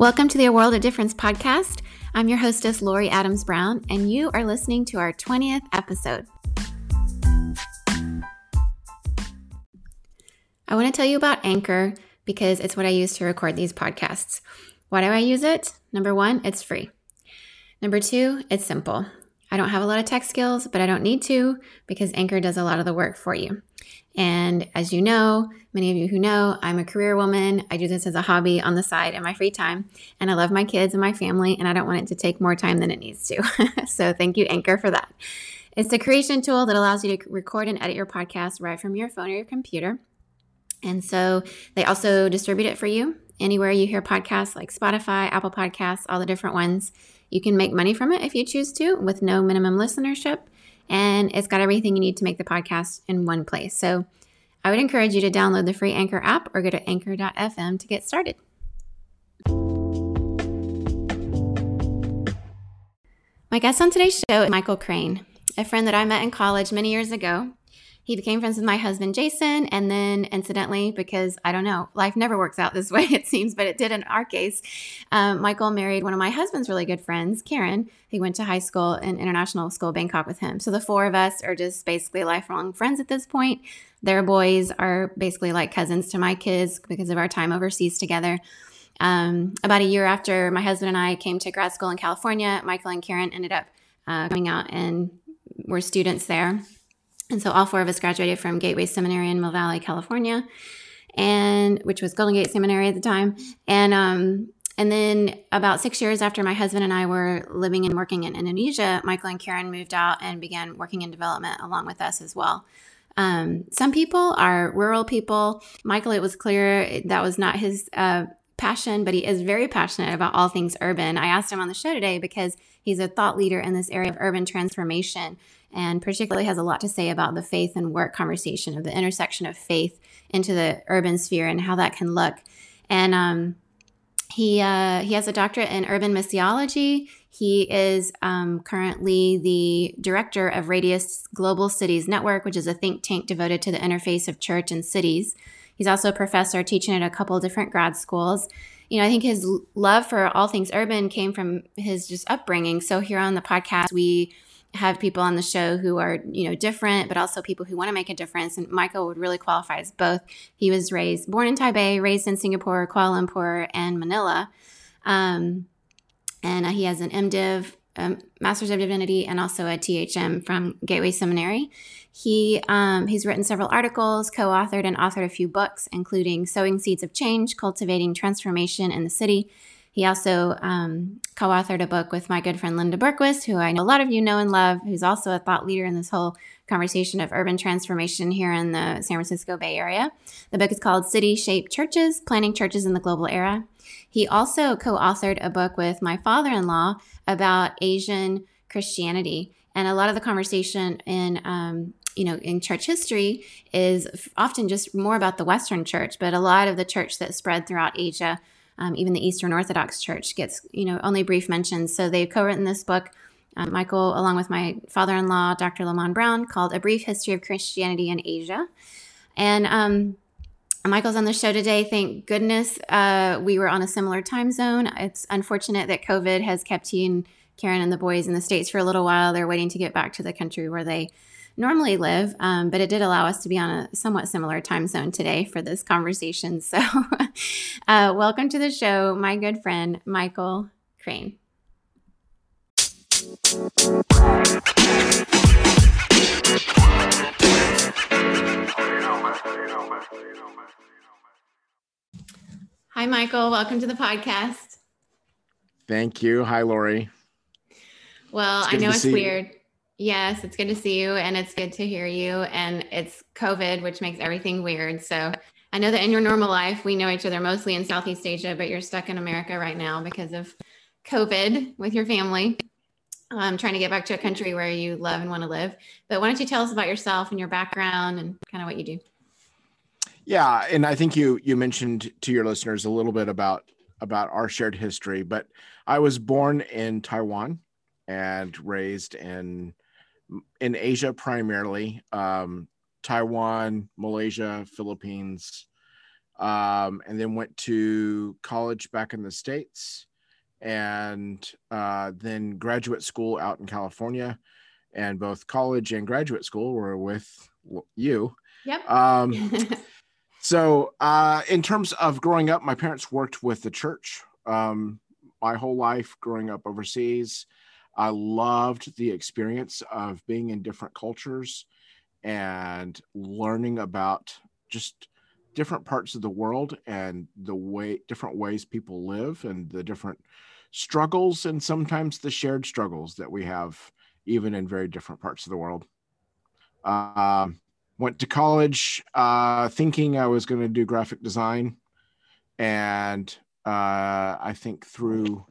Welcome to the A World of Difference podcast. I'm your hostess, Lori Adams Brown, and you are listening to our 20th episode. I want to tell you about Anchor because it's what I use to record these podcasts. Why do I use it? Number one, it's free. Number two, it's simple. I don't have a lot of tech skills, but I don't need to because Anchor does a lot of the work for you. And as you know, many of you who know, I'm a career woman. I do this as a hobby on the side in my free time. And I love my kids and my family, and I don't want it to take more time than it needs to. so thank you, Anchor, for that. It's a creation tool that allows you to record and edit your podcast right from your phone or your computer. And so they also distribute it for you anywhere you hear podcasts like Spotify, Apple Podcasts, all the different ones. You can make money from it if you choose to with no minimum listenership. And it's got everything you need to make the podcast in one place. So I would encourage you to download the free Anchor app or go to anchor.fm to get started. My guest on today's show is Michael Crane, a friend that I met in college many years ago. He became friends with my husband, Jason. And then, incidentally, because I don't know, life never works out this way, it seems, but it did in our case. Um, Michael married one of my husband's really good friends, Karen. He went to high school in international school, Bangkok, with him. So the four of us are just basically lifelong friends at this point. Their boys are basically like cousins to my kids because of our time overseas together. Um, about a year after my husband and I came to grad school in California, Michael and Karen ended up uh, coming out and were students there. And so all four of us graduated from Gateway Seminary in Mill Valley, California, and which was Golden Gate Seminary at the time. And um, and then about six years after my husband and I were living and working in Indonesia, Michael and Karen moved out and began working in development along with us as well. Um, some people are rural people. Michael, it was clear that was not his uh, passion, but he is very passionate about all things urban. I asked him on the show today because he's a thought leader in this area of urban transformation and particularly has a lot to say about the faith and work conversation of the intersection of faith into the urban sphere and how that can look. And um, he uh, he has a doctorate in urban missiology. He is um, currently the director of Radius Global Cities Network, which is a think tank devoted to the interface of church and cities. He's also a professor teaching at a couple different grad schools. You know, I think his love for all things urban came from his just upbringing. So here on the podcast, we have people on the show who are you know different but also people who want to make a difference and michael would really qualify as both he was raised born in taipei raised in singapore kuala lumpur and manila um, and uh, he has an mdiv um, master's of divinity and also a thm from gateway seminary he um, he's written several articles co-authored and authored a few books including sowing seeds of change cultivating transformation in the city he also um, co authored a book with my good friend Linda Bergquist, who I know a lot of you know and love, who's also a thought leader in this whole conversation of urban transformation here in the San Francisco Bay Area. The book is called City Shaped Churches Planting Churches in the Global Era. He also co authored a book with my father in law about Asian Christianity. And a lot of the conversation in um, you know in church history is often just more about the western church but a lot of the church that spread throughout asia um, even the Eastern Orthodox Church gets, you know, only brief mentions. So they've co-written this book, um, Michael, along with my father-in-law, Dr. Lamont Brown, called "A Brief History of Christianity in Asia." And um, Michael's on the show today. Thank goodness uh, we were on a similar time zone. It's unfortunate that COVID has kept he and Karen and the boys in the states for a little while. They're waiting to get back to the country where they normally live, um, but it did allow us to be on a somewhat similar time zone today for this conversation. So, uh, welcome to the show, my good friend, Michael Crane. Hi, Michael. Welcome to the podcast. Thank you. Hi, Lori. Well, I know it's weird. Yes, it's good to see you and it's good to hear you. And it's COVID, which makes everything weird. So I know that in your normal life, we know each other mostly in Southeast Asia, but you're stuck in America right now because of COVID with your family. Trying to get back to a country where you love and want to live. But why don't you tell us about yourself and your background and kind of what you do? Yeah, and I think you you mentioned to your listeners a little bit about about our shared history, but I was born in Taiwan and raised in in Asia primarily, um, Taiwan, Malaysia, Philippines, um, and then went to college back in the states, and uh, then graduate school out in California. And both college and graduate school were with you. Yep. Um, so, uh, in terms of growing up, my parents worked with the church um, my whole life growing up overseas. I loved the experience of being in different cultures and learning about just different parts of the world and the way different ways people live and the different struggles and sometimes the shared struggles that we have even in very different parts of the world. Uh, went to college uh, thinking i was going to do graphic design and uh, i think through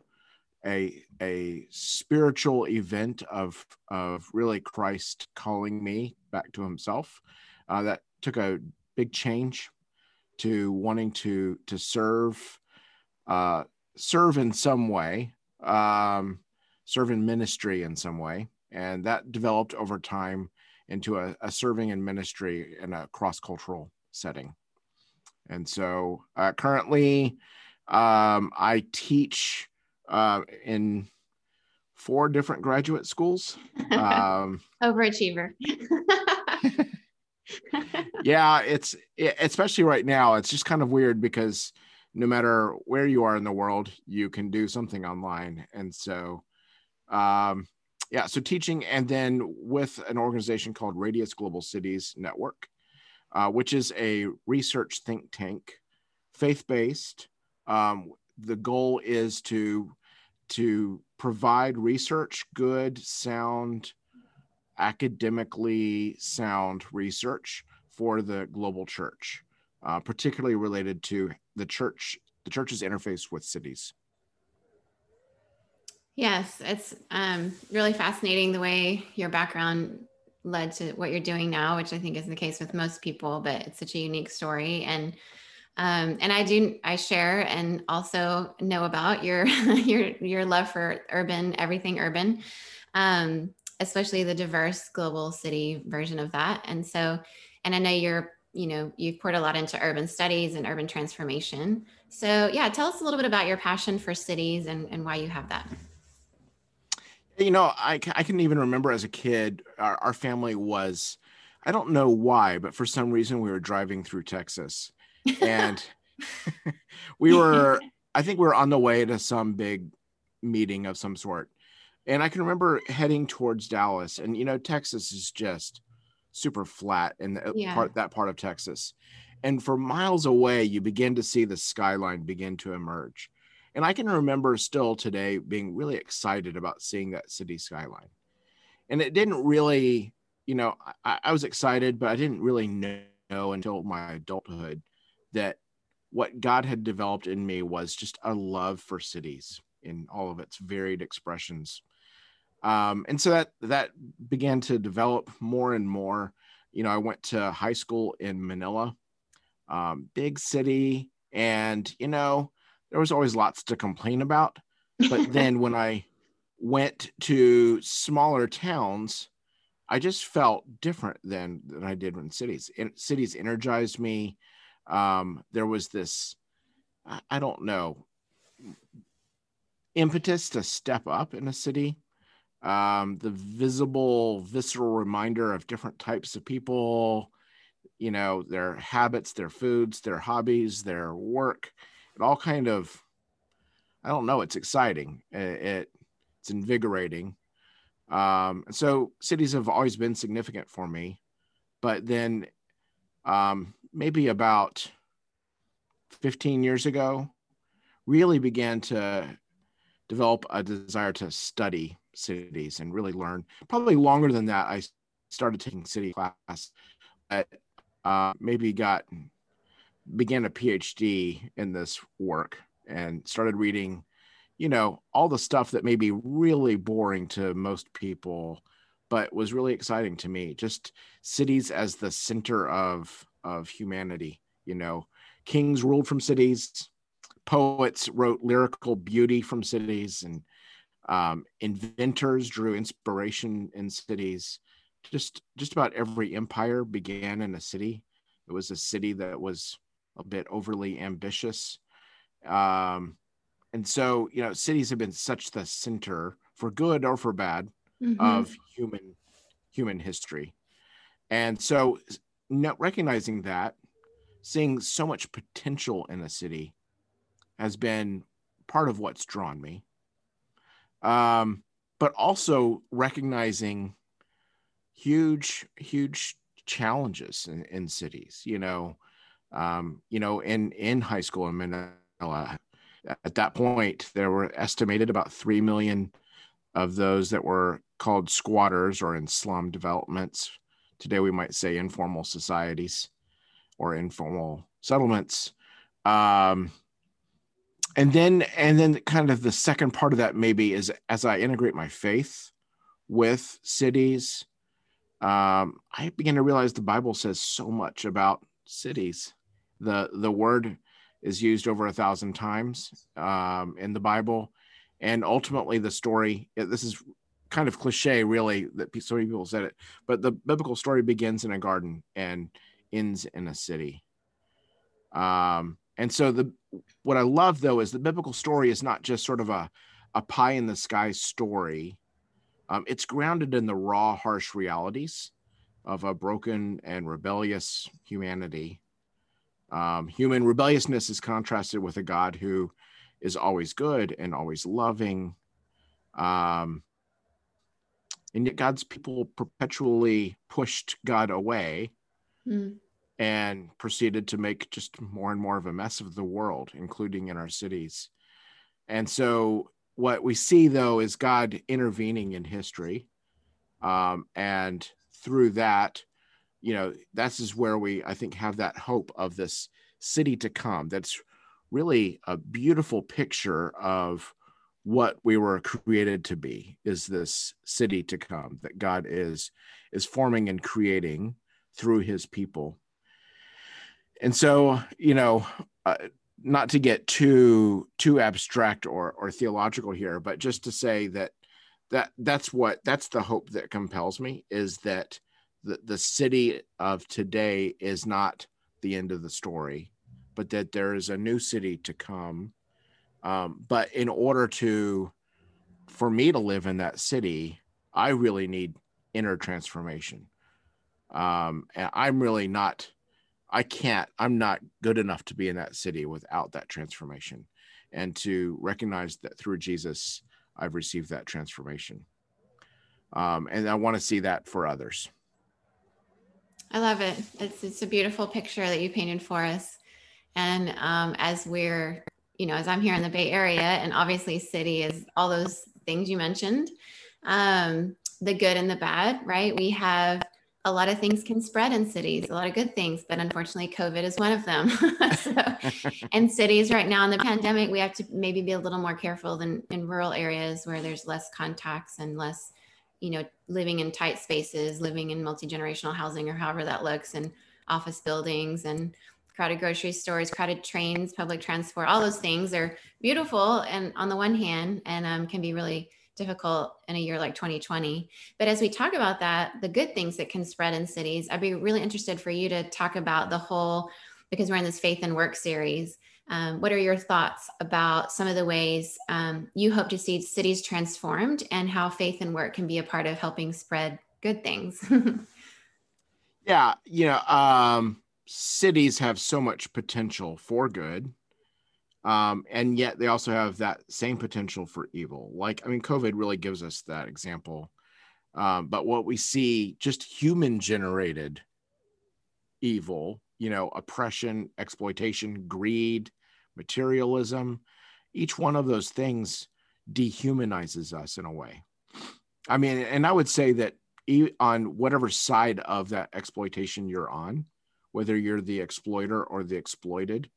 a a spiritual event of of really christ calling me back to himself uh, that took a big change to wanting to to serve uh, serve in some way, um, serve in ministry in some way, and that developed over time into a, a serving in ministry in a cross cultural setting. And so uh, currently, um, I teach uh, in four different graduate schools. Um, Overachiever. yeah, it's it, especially right now. It's just kind of weird because no matter where you are in the world, you can do something online, and so um, yeah. So teaching, and then with an organization called Radius Global Cities Network, uh, which is a research think tank, faith based. Um, the goal is to to provide research, good, sound academically sound research for the global church, uh, particularly related to the church, the church's interface with cities. Yes, it's um, really fascinating the way your background led to what you're doing now, which I think is the case with most people, but it's such a unique story. And um, and I do I share and also know about your your your love for urban everything urban. Um, especially the diverse global city version of that. And so, and I know you're, you know, you've poured a lot into urban studies and urban transformation. So, yeah, tell us a little bit about your passion for cities and, and why you have that. You know, I, I can even remember as a kid, our, our family was, I don't know why, but for some reason we were driving through Texas and we were, I think we were on the way to some big meeting of some sort and I can remember heading towards Dallas, and you know, Texas is just super flat in the, uh, yeah. part that part of Texas. And for miles away, you begin to see the skyline begin to emerge. And I can remember still today being really excited about seeing that city skyline. And it didn't really, you know, I, I was excited, but I didn't really know until my adulthood that what God had developed in me was just a love for cities in all of its varied expressions. Um, and so that that began to develop more and more. You know i went to high school in manila um, big city. And you know there was always lots to complain about. But then when i went to smaller towns i just felt different than than i did in cities in, cities energized me um, there was this I, don't know impetus to step up in a city um, the visible, visceral reminder of different types of people, you know, their habits, their foods, their hobbies, their work. It all kind of, I don't know, it's exciting. It, it it's invigorating. Um, so cities have always been significant for me, but then um, maybe about 15 years ago, really began to develop a desire to study cities and really learn. Probably longer than that, I started taking city class, but uh, maybe got began a PhD in this work and started reading, you know, all the stuff that may be really boring to most people, but was really exciting to me. Just cities as the center of of humanity. You know, kings ruled from cities, poets wrote lyrical beauty from cities, and um, inventors drew inspiration in cities. Just just about every empire began in a city. It was a city that was a bit overly ambitious. Um, and so, you know, cities have been such the center for good or for bad mm-hmm. of human human history. And so, recognizing that, seeing so much potential in a city has been part of what's drawn me. Um, but also recognizing huge, huge challenges in, in cities. You know, um, you know, in in high school in Manila, at that point there were estimated about three million of those that were called squatters or in slum developments. Today we might say informal societies or informal settlements. Um, and then and then kind of the second part of that maybe is as I integrate my faith with cities, um, I begin to realize the Bible says so much about cities. The the word is used over a thousand times um, in the Bible and ultimately the story this is kind of cliche really that so many people said it but the biblical story begins in a garden and ends in a city. Um and so the what i love though is the biblical story is not just sort of a a pie in the sky story. Um, it's grounded in the raw harsh realities of a broken and rebellious humanity. Um, human rebelliousness is contrasted with a god who is always good and always loving. Um, and yet God's people perpetually pushed God away mm. and proceeded to make just more and more of a mess of the world, including in our cities. And so, what we see though is God intervening in history. Um, and through that, you know, this is where we, I think, have that hope of this city to come that's really a beautiful picture of what we were created to be is this city to come that god is is forming and creating through his people and so you know uh, not to get too too abstract or or theological here but just to say that that that's what that's the hope that compels me is that the, the city of today is not the end of the story but that there is a new city to come. Um, but in order to, for me to live in that city, I really need inner transformation. Um, and I'm really not, I can't, I'm not good enough to be in that city without that transformation and to recognize that through Jesus, I've received that transformation. Um, and I want to see that for others. I love it. It's it's a beautiful picture that you painted for us. And um, as we're, you know, as I'm here in the Bay Area, and obviously city is all those things you mentioned, um, the good and the bad, right? We have a lot of things can spread in cities, a lot of good things, but unfortunately, COVID is one of them. so, in cities right now in the pandemic, we have to maybe be a little more careful than in rural areas where there's less contacts and less, you know, living in tight spaces, living in multi generational housing or however that looks, and office buildings and crowded grocery stores, crowded trains, public transport, all those things are beautiful and on the one hand, and um, can be really difficult in a year like 2020. But as we talk about that, the good things that can spread in cities, I'd be really interested for you to talk about the whole, because we're in this faith and work series. Um, what are your thoughts about some of the ways um, you hope to see cities transformed and how faith and work can be a part of helping spread good things? yeah, you know, um, cities have so much potential for good um, and yet they also have that same potential for evil. Like i mean covid really gives us that example. Um, but what we see just human generated evil you know oppression exploitation greed materialism each one of those things dehumanizes us in a way. I mean and i would say that on whatever side of that exploitation you're on whether you're the exploiter or the exploited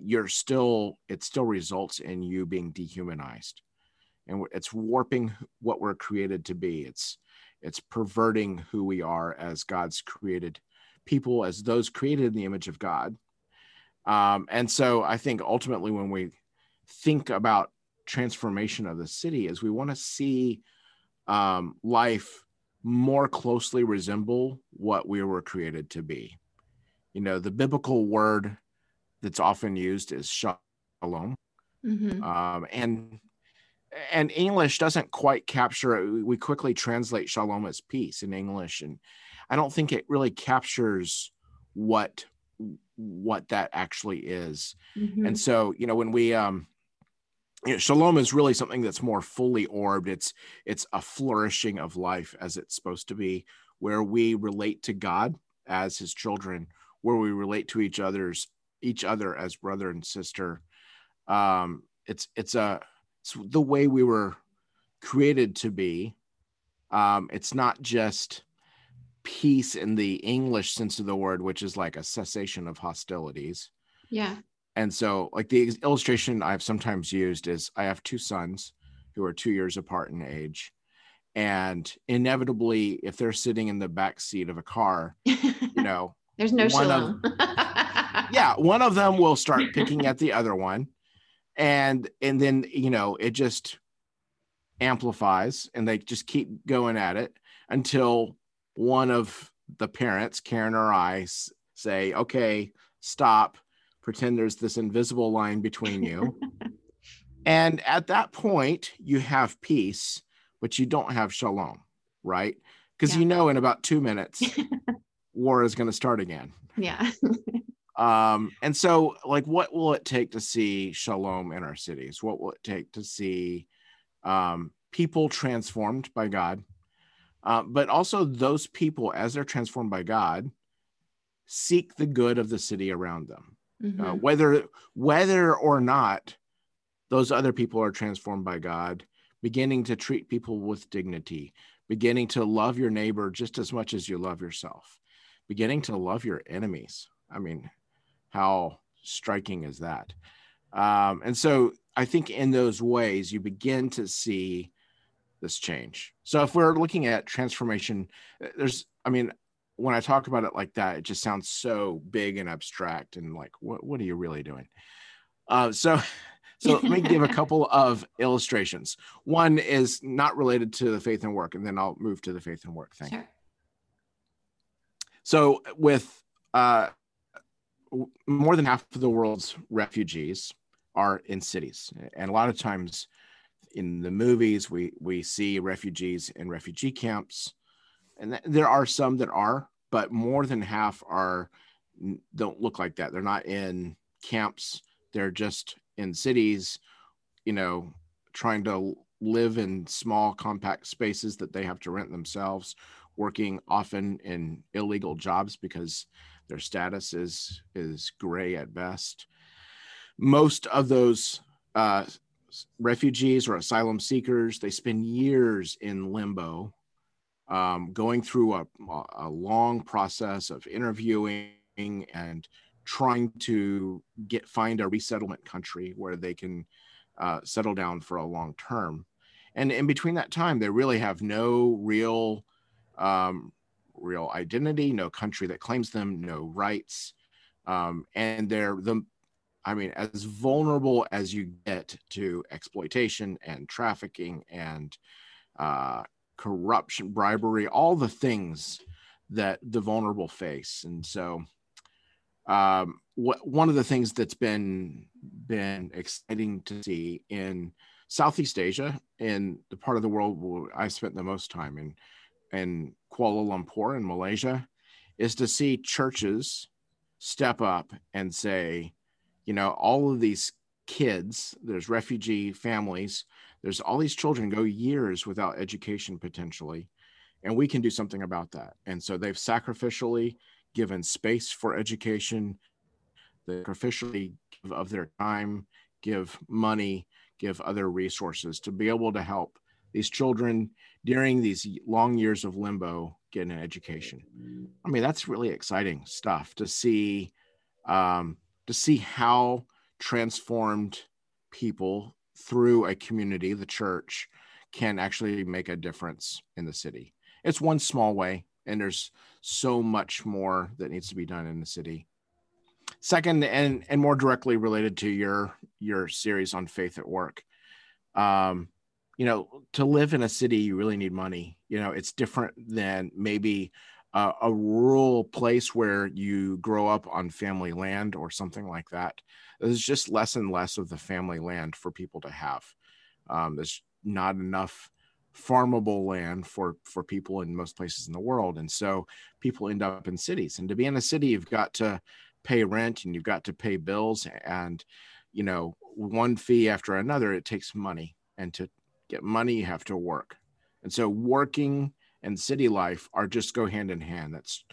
you're still it still results in you being dehumanized. And it's warping what we're created to be. It's it's perverting who we are as god's created people as those created in the image of god. Um, and so i think ultimately when we think about transformation of the city is we want to see um, life more closely resemble what we were created to be you know the biblical word that's often used is shalom. Mm-hmm. Um, and and English doesn't quite capture it. We quickly translate shalom as peace in English, and I don't think it really captures what what that actually is. Mm-hmm. And so, you know, when we um you know, shalom is really something that's more fully orbed. It's it's a flourishing of life as it's supposed to be, where we relate to God as His children, where we relate to each other's each other as brother and sister. Um, it's it's a it's the way we were created to be. Um, it's not just peace in the English sense of the word, which is like a cessation of hostilities. Yeah. And so, like the illustration I've sometimes used is I have two sons who are two years apart in age. And inevitably, if they're sitting in the back seat of a car, you know, there's no one shalom. Of, yeah, one of them will start picking at the other one. And and then, you know, it just amplifies and they just keep going at it until one of the parents, Karen or I, say, okay, stop, pretend there's this invisible line between you. and at that point, you have peace, but you don't have shalom, right? Because yeah. you know in about two minutes, war is going to start again. Yeah. um, and so, like, what will it take to see shalom in our cities? What will it take to see um, people transformed by God? Uh, but also those people, as they're transformed by God, seek the good of the city around them, uh, mm-hmm. uh, whether whether or not those other people are transformed by God, beginning to treat people with dignity, beginning to love your neighbor just as much as you love yourself, beginning to love your enemies. I mean, how striking is that? Um, and so I think in those ways you begin to see this change. So if we're looking at transformation, uh, there's, I mean, when I talk about it like that, it just sounds so big and abstract and like, what, what are you really doing? Uh, so, so let me give a couple of illustrations. One is not related to the faith and work, and then I'll move to the faith and work thing. Sure. So with uh, more than half of the world's refugees are in cities, and a lot of times in the movies we we see refugees in refugee camps. And th- there are some that are but more than half are don't look like that. They're not in camps. They're just in cities you know trying to live in small compact spaces that they have to rent themselves working often in illegal jobs because their status is is gray at best most of those uh, refugees or asylum seekers, they spend years in limbo, um, going through a, a long process of interviewing and trying to get find a resettlement country where they can uh, settle down for a long term. And in between that time, they really have no real um, real identity, no country that claims them, no rights. Um, and they're the I mean, as vulnerable as you get to exploitation and trafficking and uh, corruption, bribery, all the things that the vulnerable face. And so, um, one of the things that's been been exciting to see in Southeast Asia, in the part of the world where I spent the most time in, in Kuala Lumpur in Malaysia, is to see churches step up and say, you know all of these kids there's refugee families there's all these children go years without education potentially and we can do something about that. And so they've sacrificially given space for education. They sacrificially give of their time give money give other resources to be able to help these children during these long years of limbo get an education i mean that's really exciting stuff to see um, to see how transformed people through a community, the church, can actually make a difference in the city. It's one small way, and there's so much more that needs to be done in the city. Second, and and more directly related to your your series on faith at work, um, you know, to live in a city, you really need money. You know, it's different than maybe a, a rural place where you grow up on family land or something like that, there's just less and less of the family land for people to have. Um, there's not enough farmable land for for people in most places in the world. And so people end up in cities. And to be in a city you've got to pay rent and you've got to pay bills. And you know one fee after another it takes money. And to get money you have to work. And so working and city life are just go hand in hand. That's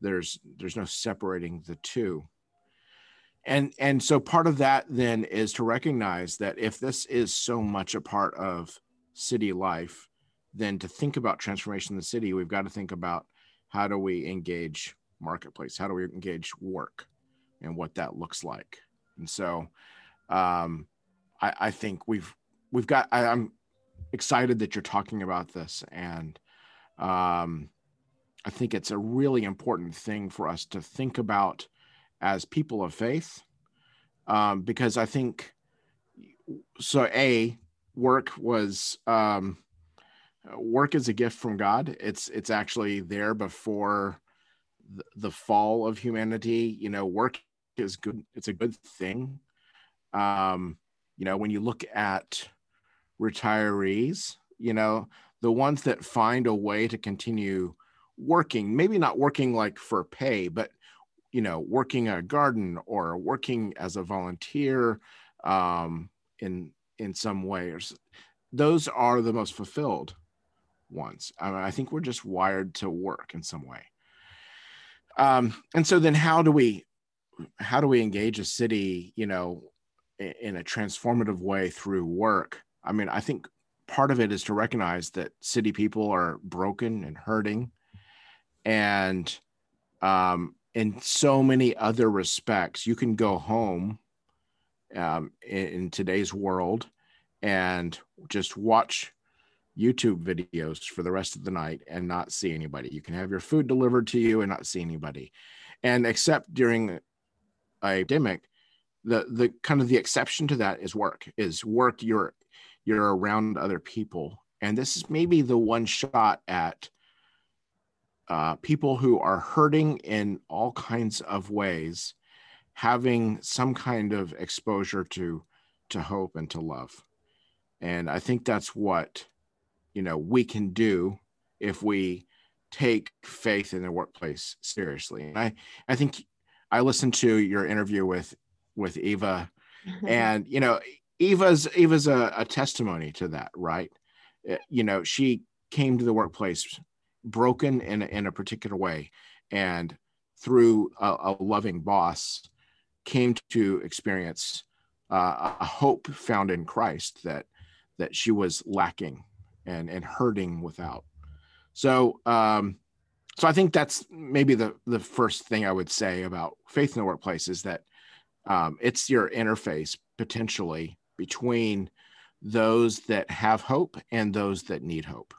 there's there's no separating the two. And and so part of that then is to recognize that if this is so much a part of city life then to think about transformation in the city we've got to think about how do we engage marketplace? How do we engage work and what that looks like? And so um, I, I think we've we've got I, i'm excited that you're talking about this and um, I think it's a really important thing for us to think about as people of faith, um, because I think so. A work was um, work is a gift from God. It's it's actually there before the, the fall of humanity. You know, work is good. It's a good thing. Um, you know, when you look at retirees, you know, the ones that find a way to continue working, maybe not working like for pay, but you know, working a garden or working as a volunteer um, in in some ways, those are the most fulfilled ones. I, mean, I think we're just wired to work in some way. Um, and so then, how do we how do we engage a city, you know, in, in a transformative way through work? I mean, I think part of it is to recognize that city people are broken and hurting. And um, in so many other respects you can go home um, in, in, today's world and just watch youtube videos for the rest of the night and not see anybody. You can have your food delivered to you and not see anybody. And except during a pandemic the the kind of the exception to that is work is work you're you're around other people. And this is maybe the one shot at uh, people who are hurting in all kinds of ways, having some kind of exposure to to hope and to love. And I think that's what you know we can do if we take faith in the workplace seriously. And I I think I listened to your interview with with Eva, and you know Eva's Eva's a, a testimony to that, right? Uh, you know, she came to the workplace broken in in a particular way, and through a, a loving boss, came to experience uh, a hope found in Christ that that she was lacking and and hurting without. So, um, so I think that's maybe the the first thing I would say about faith in the workplace is that um, it's your interface potentially between those that have hope and those that need hope.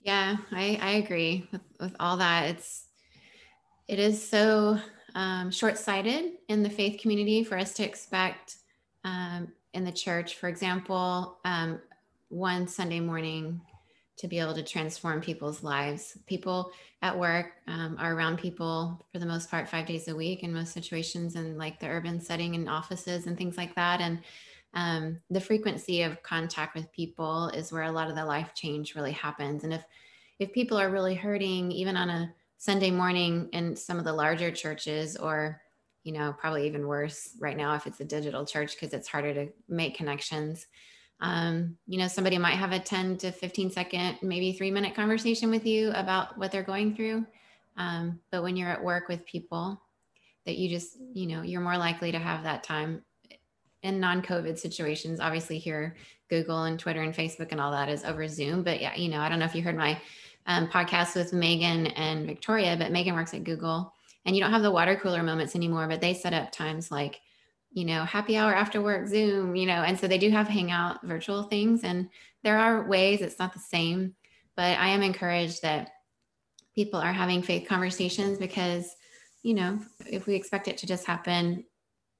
Yeah, I, I agree with, with all that. It's it is so um, short-sighted in the faith community for us to expect um, in the church, for example, um, one Sunday morning to be able to transform people's lives. People at work um, are around people for the most part five days a week in most situations, and like the urban setting and offices and things like that. And um, the frequency of contact with people is where a lot of the life change really happens. And if if people are really hurting, even on a Sunday morning in some of the larger churches, or you know, probably even worse right now if it's a digital church because it's harder to make connections um, you know somebody might have a 10 to 15 second maybe three minute conversation with you about what they're going through. Um, but when you're at work with people that you just you know you're more likely to have that time in non-covid situations. Obviously here google and twitter and facebook and all that is over zoom but yeah you know i don't know if you heard my um, podcast with megan and victoria but megan works at google and you don't have the water cooler moments anymore but they set up times like you know, happy hour after work, Zoom, you know, and so they do have hangout virtual things. And there are ways it's not the same, but I am encouraged that people are having faith conversations because, you know, if we expect it to just happen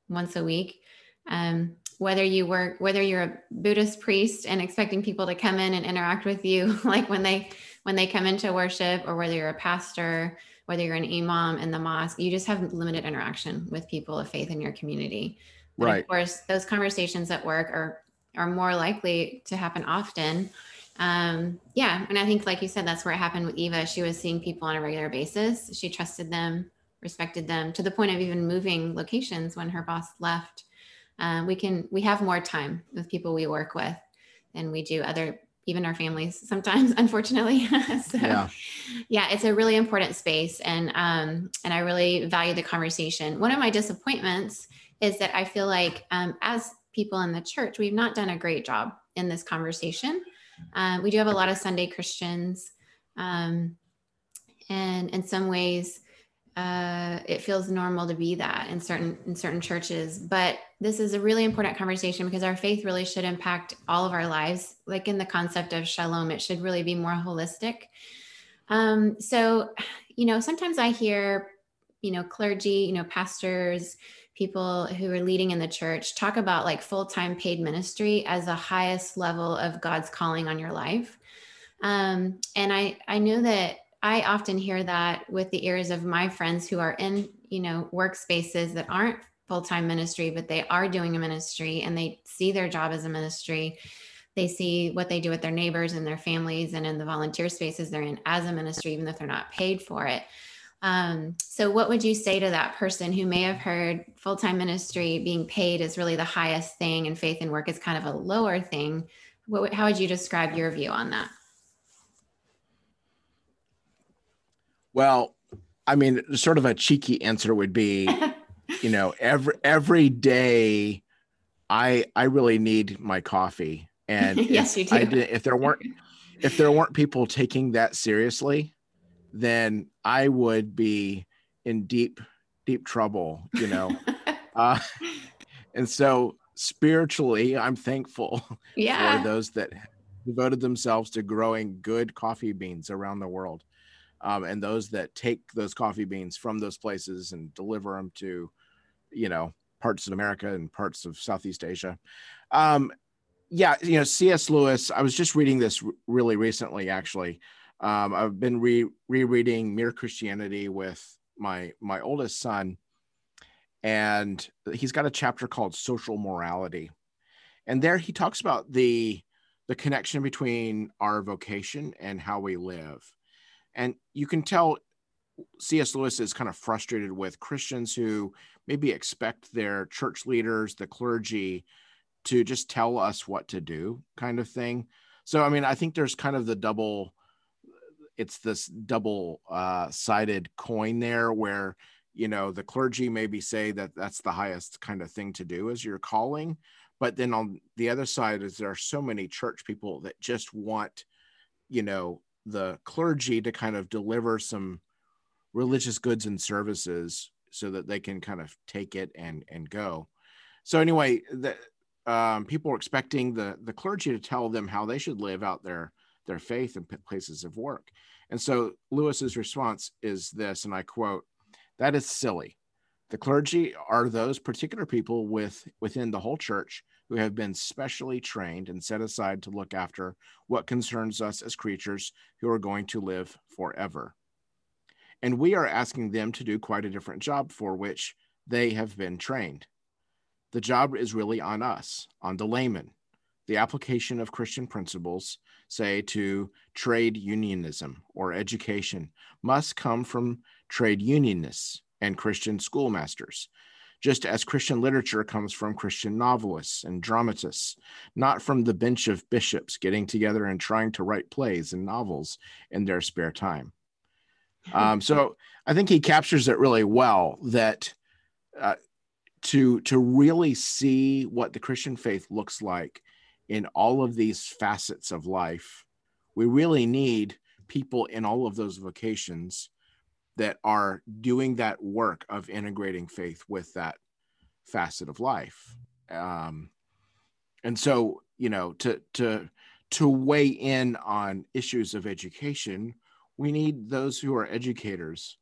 once a week, um, whether you work, whether you're a Buddhist priest and expecting people to come in and interact with you, like when they when they come into worship or whether you're a pastor, whether you're an imam in the mosque, you just have limited interaction with people of faith in your community. But right. Of course, those conversations at work are are more likely to happen often. Um, yeah, and I think, like you said, that's where it happened with Eva. She was seeing people on a regular basis. She trusted them, respected them, to the point of even moving locations when her boss left. Um, we can we have more time with people we work with than we do other even our families sometimes unfortunately. So yeah. yeah it's a really important space and um and i really value the conversation. One of my disappointments is that i feel like um as people in the church we've not done a great job in this conversation. Uh, we do have a lot of sunday christians um and in some ways uh, it feels normal to be that in certain in certain churches. But this is a really important conversation because our faith really should impact all of our lives. Like in the concept of shalom it should really be more holistic. Um, so you know sometimes i hear you know clergy you know pastors people who are leading in the church talk about like full-time paid ministry as the highest level of god's calling on your life. Um, and i i know that I often hear that with the ears of my friends who are in, you know, workspaces that aren't full-time ministry, but they are doing a ministry and they see their job as a ministry. They see what they do with their neighbors and their families and in the volunteer spaces they're in as a ministry, even if they're not paid for it. Um, so, what would you say to that person who may have heard full time ministry being paid is really the highest thing and faith and work is kind of a lower thing? What, how would you describe your view on that? Well, I mean, sort of a cheeky answer would be, you know, every every day, I I really need my coffee, and yes, if you do. I if there weren't if there weren't people taking that seriously, then I would be in deep deep trouble, you know. uh, and so spiritually, I'm thankful yeah. for those that devoted themselves to growing good coffee beans around the world um, and those that take those coffee beans from those places and deliver them to, you know, parts of America and parts of Southeast Asia. Um, yeah, you know, C.S. Lewis. I was just reading this really recently, actually. Um, I've been re- rereading Mere Christianity with my my oldest son, and he's got a chapter called Social Morality, and there he talks about the the connection between our vocation and how we live and you can tell C.S. Lewis is kind of frustrated with Christians who maybe expect their church leaders, the clergy, to just tell us what to do, kind of thing. So, I mean, I think there's kind of the double, it's this double uh, sided coin there where, you know, the clergy maybe say that that's the highest kind of thing to do as your calling. But then on the other side is there are so many church people that just want, you know, the clergy to kind of deliver some religious goods and services so that they can kind of take it and and go. So anyway the um, people are expecting the the clergy to tell them how they should live out their their faith in places of work. And so lewis's response is this and i quote that is silly. The clergy are those particular people with within the whole church who have been specially trained and set aside to look after what concerns us as creatures who are going to live forever. And we are asking them to do quite a different job for which they have been trained. The job is really on us, on the layman. The application of Christian principles, say to trade unionism or education, must come from trade unionists and Christian schoolmasters just as Christian literature comes from Christian novelists and dramatists, not from the bench of bishops getting together and trying to write plays and novels in their spare time. Um, so I think he captures it really well that uh, to to really see what the Christian faith looks like in all of these facets of life, we really need people in all of those vocations that are doing that work of integrating faith with that facet of life. Um, and so you know to to to weigh in on issues of education we need those who are educators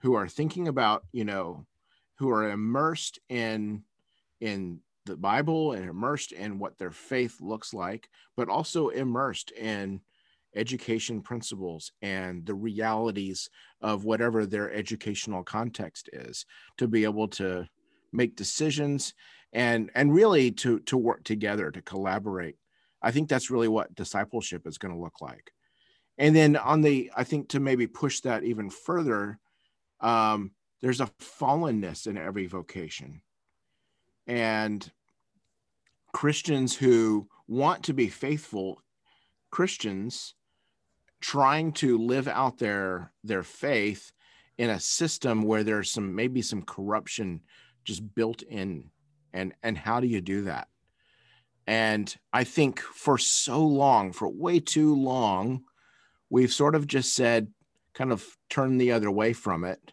who are thinking about you know who are immersed in in the bible and immersed in what their faith looks like but also immersed in education principles and the realities of whatever their educational context is to be able to make decisions and and really to to work together to collaborate. I think that's really what discipleship is going to look like. And then on the i think to maybe push that even further um, there's a fallenness in every vocation. And christians who want to be faithful christians trying to live out their their faith in a system where there's some maybe some corruption just built in. And and how do you do that? And i think for so long for way too long we've sort of just said kind of turn the other way from it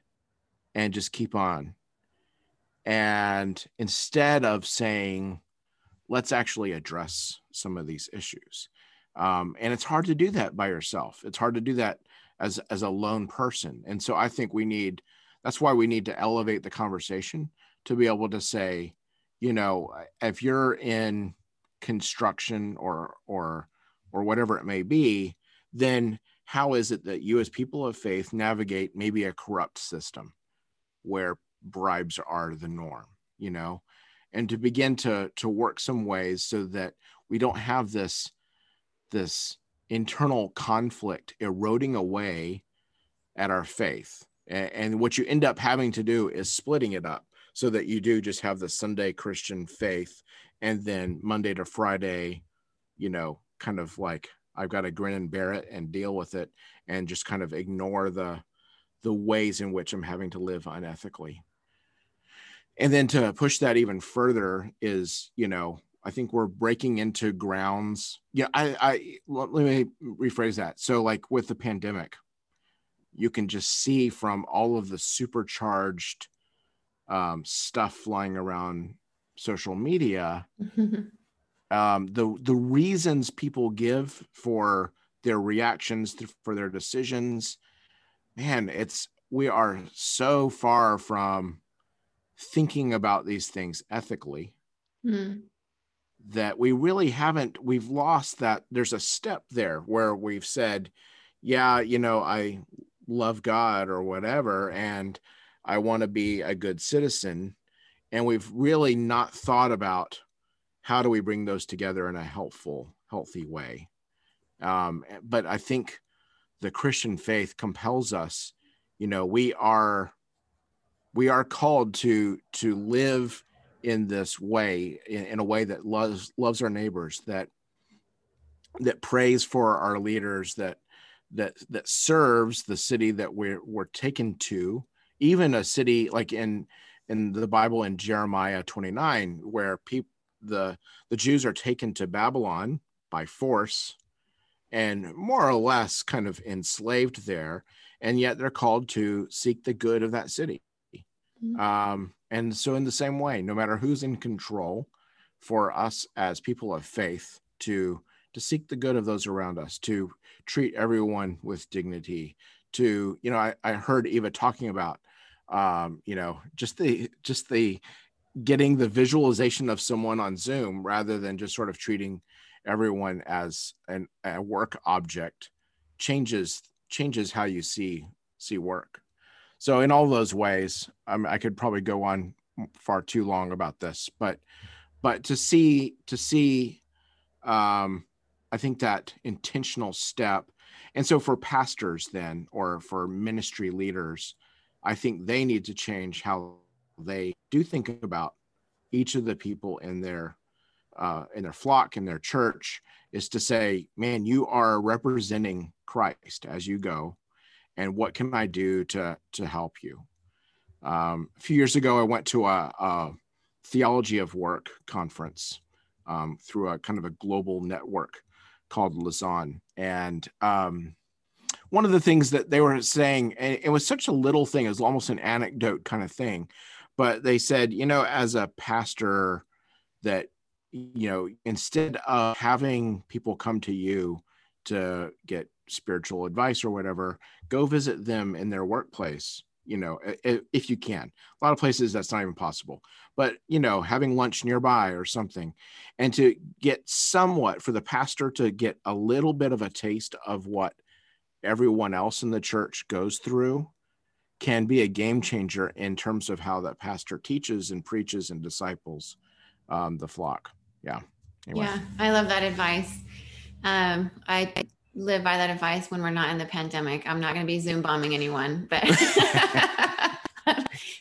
and just keep on. And instead of saying let's actually address some of these issues um, and it's hard to do that by yourself. It's hard to do that as as a lone person. And so i think we need that's why we need to elevate the conversation to be able to say you know if you're in construction or or or whatever it may be then how is it that you as people of faith navigate maybe a corrupt system where bribes are the norm you know? And to begin to to work some ways so that we don't have this this internal conflict eroding away at our faith. And, and, what you end up having to do is splitting it up so that you do just have the Sunday Christian faith and then Monday to Friday, you know, kind of like I've got to grin and bear it and deal with it and just kind of ignore the the ways in which I'm having to live unethically. And then to push that even further is, you know, I think we're breaking into grounds. Yeah, I, I let me rephrase that. So, like with the pandemic, you can just see from all of the supercharged um, stuff flying around social media, um, the the reasons people give for their reactions to, for their decisions, man, it's we are so far from thinking about these things ethically. Mm that we really haven't we've lost that there's a step there where we've said yeah you know i love god or whatever and i want to be a good citizen and we've really not thought about how do we bring those together in a helpful healthy way. Um, but i think the christian faith compels us you know we are we are called to to live in this way in, in, a way that loves loves our neighbors that that prays for our leaders that that that serves the city that we're we're taken to even a city like in in the bible in jeremiah 29 where people the the jews are taken to babylon by force and more or less kind of enslaved there and yet they're called to seek the good of that city mm-hmm. um, and so, in the same way, no matter who's in control, for us as people of faith to to seek the good of those around us, to treat everyone with dignity, to you know, I, I heard Eva talking about, um, you know, just the just the getting the visualization of someone on Zoom rather than just sort of treating everyone as an, a work object changes changes how you see see work so in all those ways um, i could probably go on far too long about this but but to see to see um i think that intentional step and so for pastors then or for ministry leaders i think they need to change how they do think about each of the people in their uh, in their flock in their church is to say man you are representing christ as you go and what can I do to to help you? Um, a few years ago, I went to a, a theology of work conference um, through a kind of a global network called Lausanne, and um, one of the things that they were saying, and it was such a little thing, it was almost an anecdote kind of thing, but they said, you know, as a pastor, that you know, instead of having people come to you to get spiritual advice or whatever, go visit them in their workplace. you know, if you can. A lot of places that's not even possible. But, you know, having lunch nearby or something, and to get somewhat for the pastor to get a little bit of a taste of what everyone else in the church goes through can be a game changer in terms of how that pastor teaches and preaches and disciples um, the flock. Yeah. Anyway. Yeah, I love that advice. Um, I live by that advice when we're not in the pandemic. I'm not going to be Zoom bombing anyone, but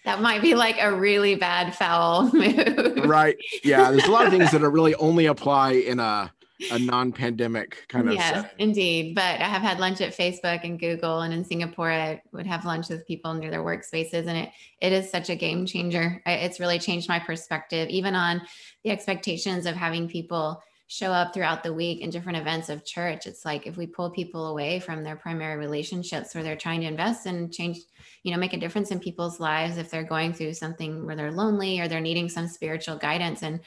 that might be like a really bad foul move. Right. Yeah. There's a lot of things that are really only apply in a a non-pandemic kind of yes setting. indeed but i have had lunch at facebook and google and in singapore i would have lunch with people near their workspaces and it it is such a game changer it's really changed my perspective even on the expectations of having people show up throughout the week in different events of church. It's like if we pull people away from their primary relationships where they're trying to invest and change you know make a difference in people's lives if they're going through something where they're lonely or they're needing some spiritual guidance and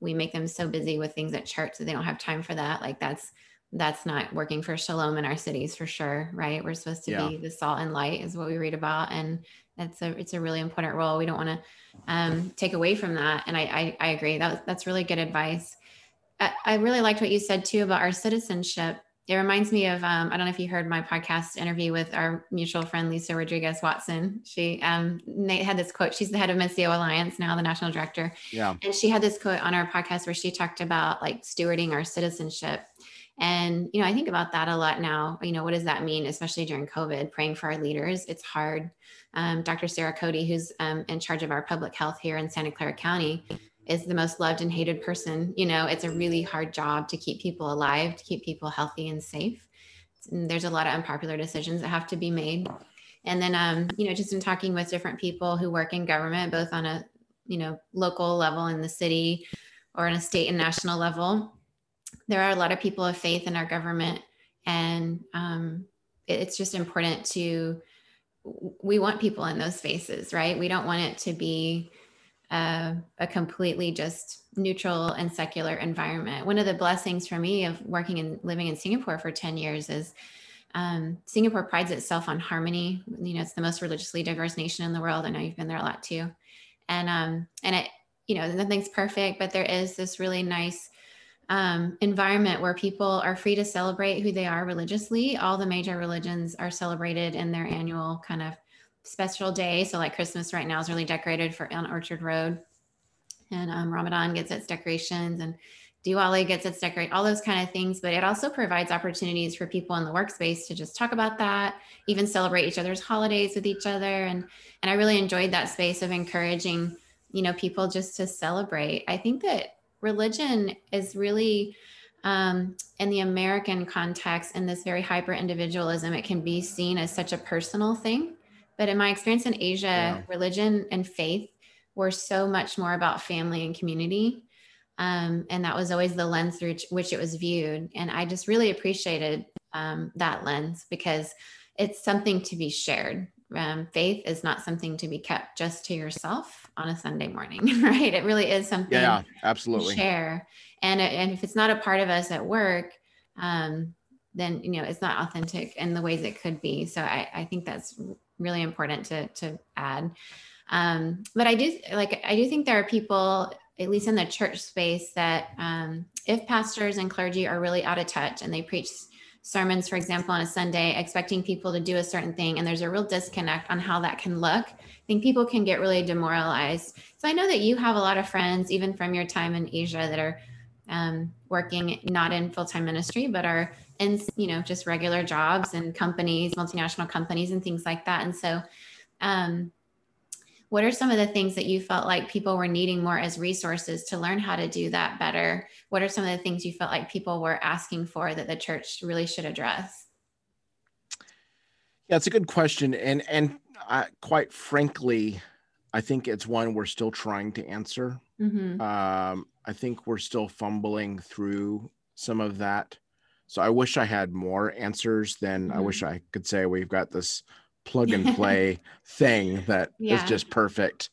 we make them so busy with things at church that they don't have time for that. Like that's that's not working for shalom in our cities for sure right? We're supposed to yeah. be the salt and light is what we read about and that's a it's a really important role. We don't want to um, take away from that and I, I i, agree. That was, that's really good advice I really liked what you said too about our citizenship it reminds me of um, I don't know if you heard my podcast interview with our mutual friend Lisa Rodriguez Watson. She um, Nate had this quote. She's the head of Missio Alliance now, the national director. Yeah, and she had this quote on our podcast where she talked about like stewarding our citizenship. And you know, I think about that a lot now. You know, what does that mean, especially during COVID? Praying for our leaders, it's hard. Um, Dr. Sara Cody, who's um, in charge of our public health here in Santa Clara County, is the most loved and hated person. You know, it's a really hard job to keep people alive, to keep people healthy and safe. And there's a lot of unpopular decisions that have to be made. And then, um, you know, just in talking with different people who work in government, both on a, you know, local level in the city or on a state and national level, there are a lot of people of faith in our government. And um, it's just important to, we want people in those spaces, right? We don't want it to be, a completely just neutral and secular environment. One of the blessings for me of working and living in Singapore for 10 years is um, Singapore prides itself on harmony. You know, it's the most religiously diverse nation in the world. I know you've been there a lot too. And, um, and it, you know, nothing's perfect, but there is this really nice um, environment where people are free to celebrate who they are religiously. All the major religions are celebrated in their annual kind of special day. So like Christmas right now is really decorated for on Orchard Road, and um, Ramadan gets its decorations, and Diwali gets its decorate, all those kind of things. But it also provides opportunities for people in the workspace to just talk about that, even celebrate each other's holidays with each other, and and I really enjoyed that space of encouraging, you know, people just to celebrate. I think that religion is really um, in the American context, in this very hyper individualism, it can be seen as such a personal thing. But in my experience in Asia, yeah. religion and faith were so much more about family and community. Um, and that was always the lens through which it was viewed. And I just really appreciated um, that lens because it's something to be shared. Um, faith is not something to be kept just to yourself on a Sunday morning, right? It really is something yeah, absolutely. share. And, and if it's not a part of us at work, um, then you know it's not authentic in the ways it could be. So I, I think that's really important to to add. Um, but I do like I do think there are people, at least in the church space, that um, if pastors and clergy are really out of touch and they preach sermons, for example, on a Sunday, expecting people to do a certain thing, and there's a real disconnect on how that can look. I think people can get really demoralized. So I know that you have a lot of friends, even from your time in Asia, that are um, working not in full time ministry, but are in you know just regular jobs and companies multinational companies and things like that. And so um, what are some of the things that you felt like people were needing more as resources to learn how to do that better? What are some of the things you felt like people were asking for that the church really should address? Yeah it's a good question. And and I, quite frankly i think it's one we're still trying to answer. Mm-hmm. um, i think we're still fumbling through some of that so I wish I had more answers than mm-hmm. I wish I could say we've got this plug and play thing that yeah. is just perfect.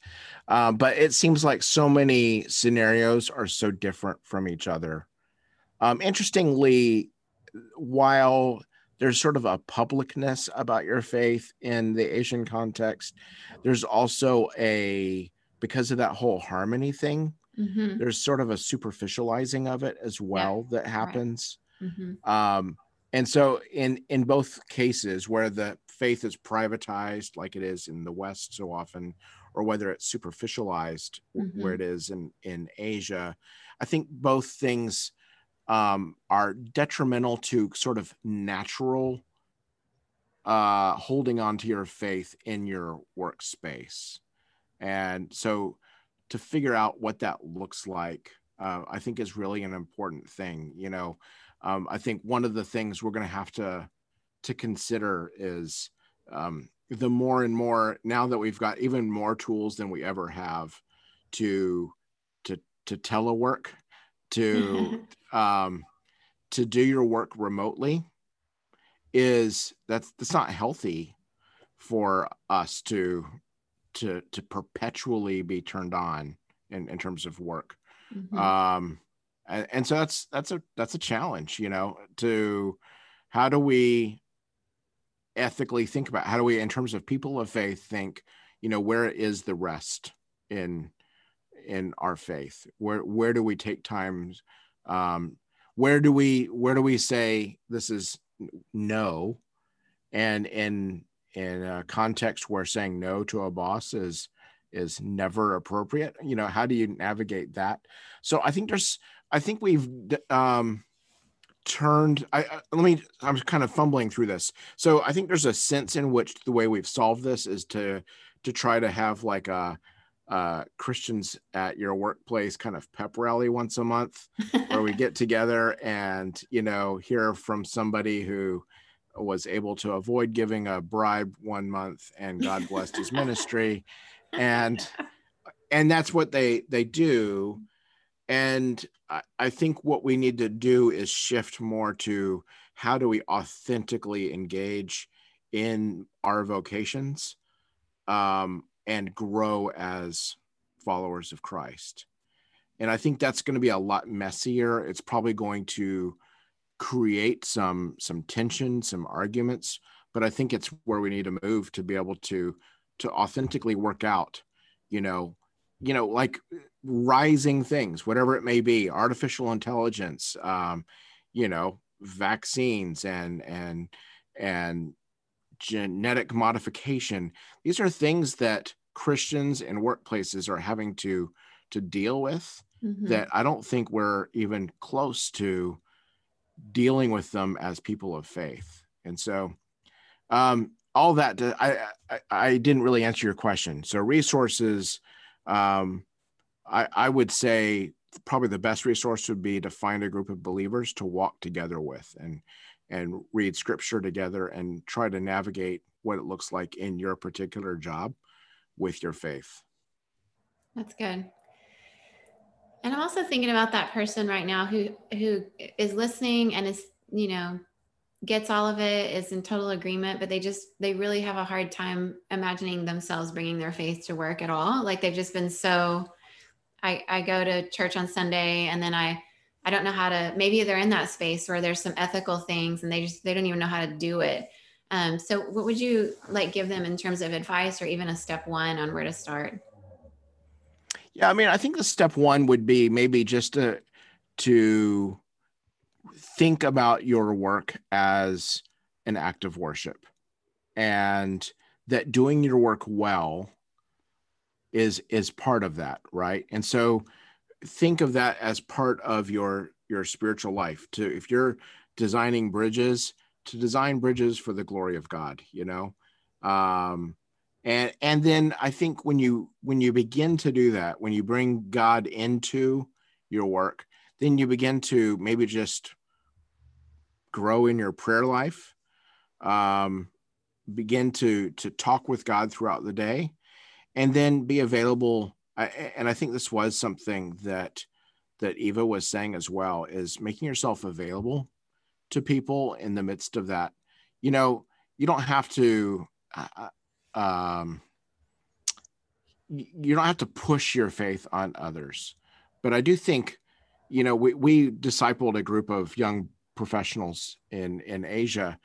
Um, but it seems like so many scenarios are so different from each other. Um, interestingly, while there's sort of a publicness about your faith in the Asian context. There's also a because of that whole harmony thing, mm-hmm. there's sort of a superficializing of it as well yeah. that happens. Right. Mm-hmm. Um, and so in in both cases where the faith is privatized like it is in the west so often or whether it's superficialized mm-hmm. where it is in in asia i think both things um, are detrimental to sort of natural uh, holding on to your faith in your workspace and so to figure out what that looks like uh, i think is really an important thing you know um, I think one of the things we're going to have to to consider is um, the more and more now that we've got even more tools than we ever have to to to telework to um, to do your work remotely is that's that's not healthy for us to to to perpetually be turned on in, in terms of work. Mm-hmm. Um, and, and so that's that's a that's a challenge you know to how do we ethically think about how do we in terms of people of faith think you know where is the rest in in our faith? Where where do we take times um where do we where do we say this is no? And in in a context where saying no to a boss is is never appropriate you know how do you navigate that? So i think there's I think we've um, turned. I, I let me. I'm kind of fumbling through this. So I think there's a sense in which the way we've solved this is to to try to have like a uh, Christians at your workplace kind of pep rally once a month, where we get together and you know hear from somebody who was able to avoid giving a bribe one month and God blessed his ministry, and and that's what they they do and I, I think what we need to do is shift more to how do we authentically engage in our vocations um, and grow as followers of Christ. And I think that's going to be a lot messier. It's probably going to create some some tension, some arguments, but I think it's where we need to move to be able to to authentically work out, you know, you know, like rising things, whatever it may be, artificial intelligence, um, you know, vaccines and and and genetic modification. These are things that Christians and workplaces are having to to deal with mm-hmm. that I don't think we're even close to dealing with them as people of faith. And so um, all that to, I, I, I didn't really answer your question. So resources um, I, I would say probably the best resource would be to find a group of believers to walk together with and and read scripture together and try to navigate what it looks like in your particular job with your faith. That's good. And I'm also thinking about that person right now who who is listening and is, you know, gets all of it, is in total agreement, but they just they really have a hard time imagining themselves bringing their faith to work at all. Like they've just been so I, I go to church on Sunday and then I I don't know how to maybe they're in that space where there's some ethical things and they just they don't even know how to do it. Um, so what would you like give them in terms of advice or even a step one on where to start? Yeah, I mean, I think the step one would be maybe just to to think about your work as an act of worship and that doing your work well is is part of that right? And so think of that as part of your your spiritual life to if you're designing bridges to design bridges for the glory of god you know? Um and and then i think when you when you begin to do that when you bring god into your work then you begin to maybe just grow in your prayer life um begin to to talk with god throughout the day and then be available. And i think this was something that that eva was saying as well is making yourself available to people in the midst of that. You know you don't have to uh um you don't have to push your faith on others. But i do think you know we, we discipled a group of young professionals in in asia.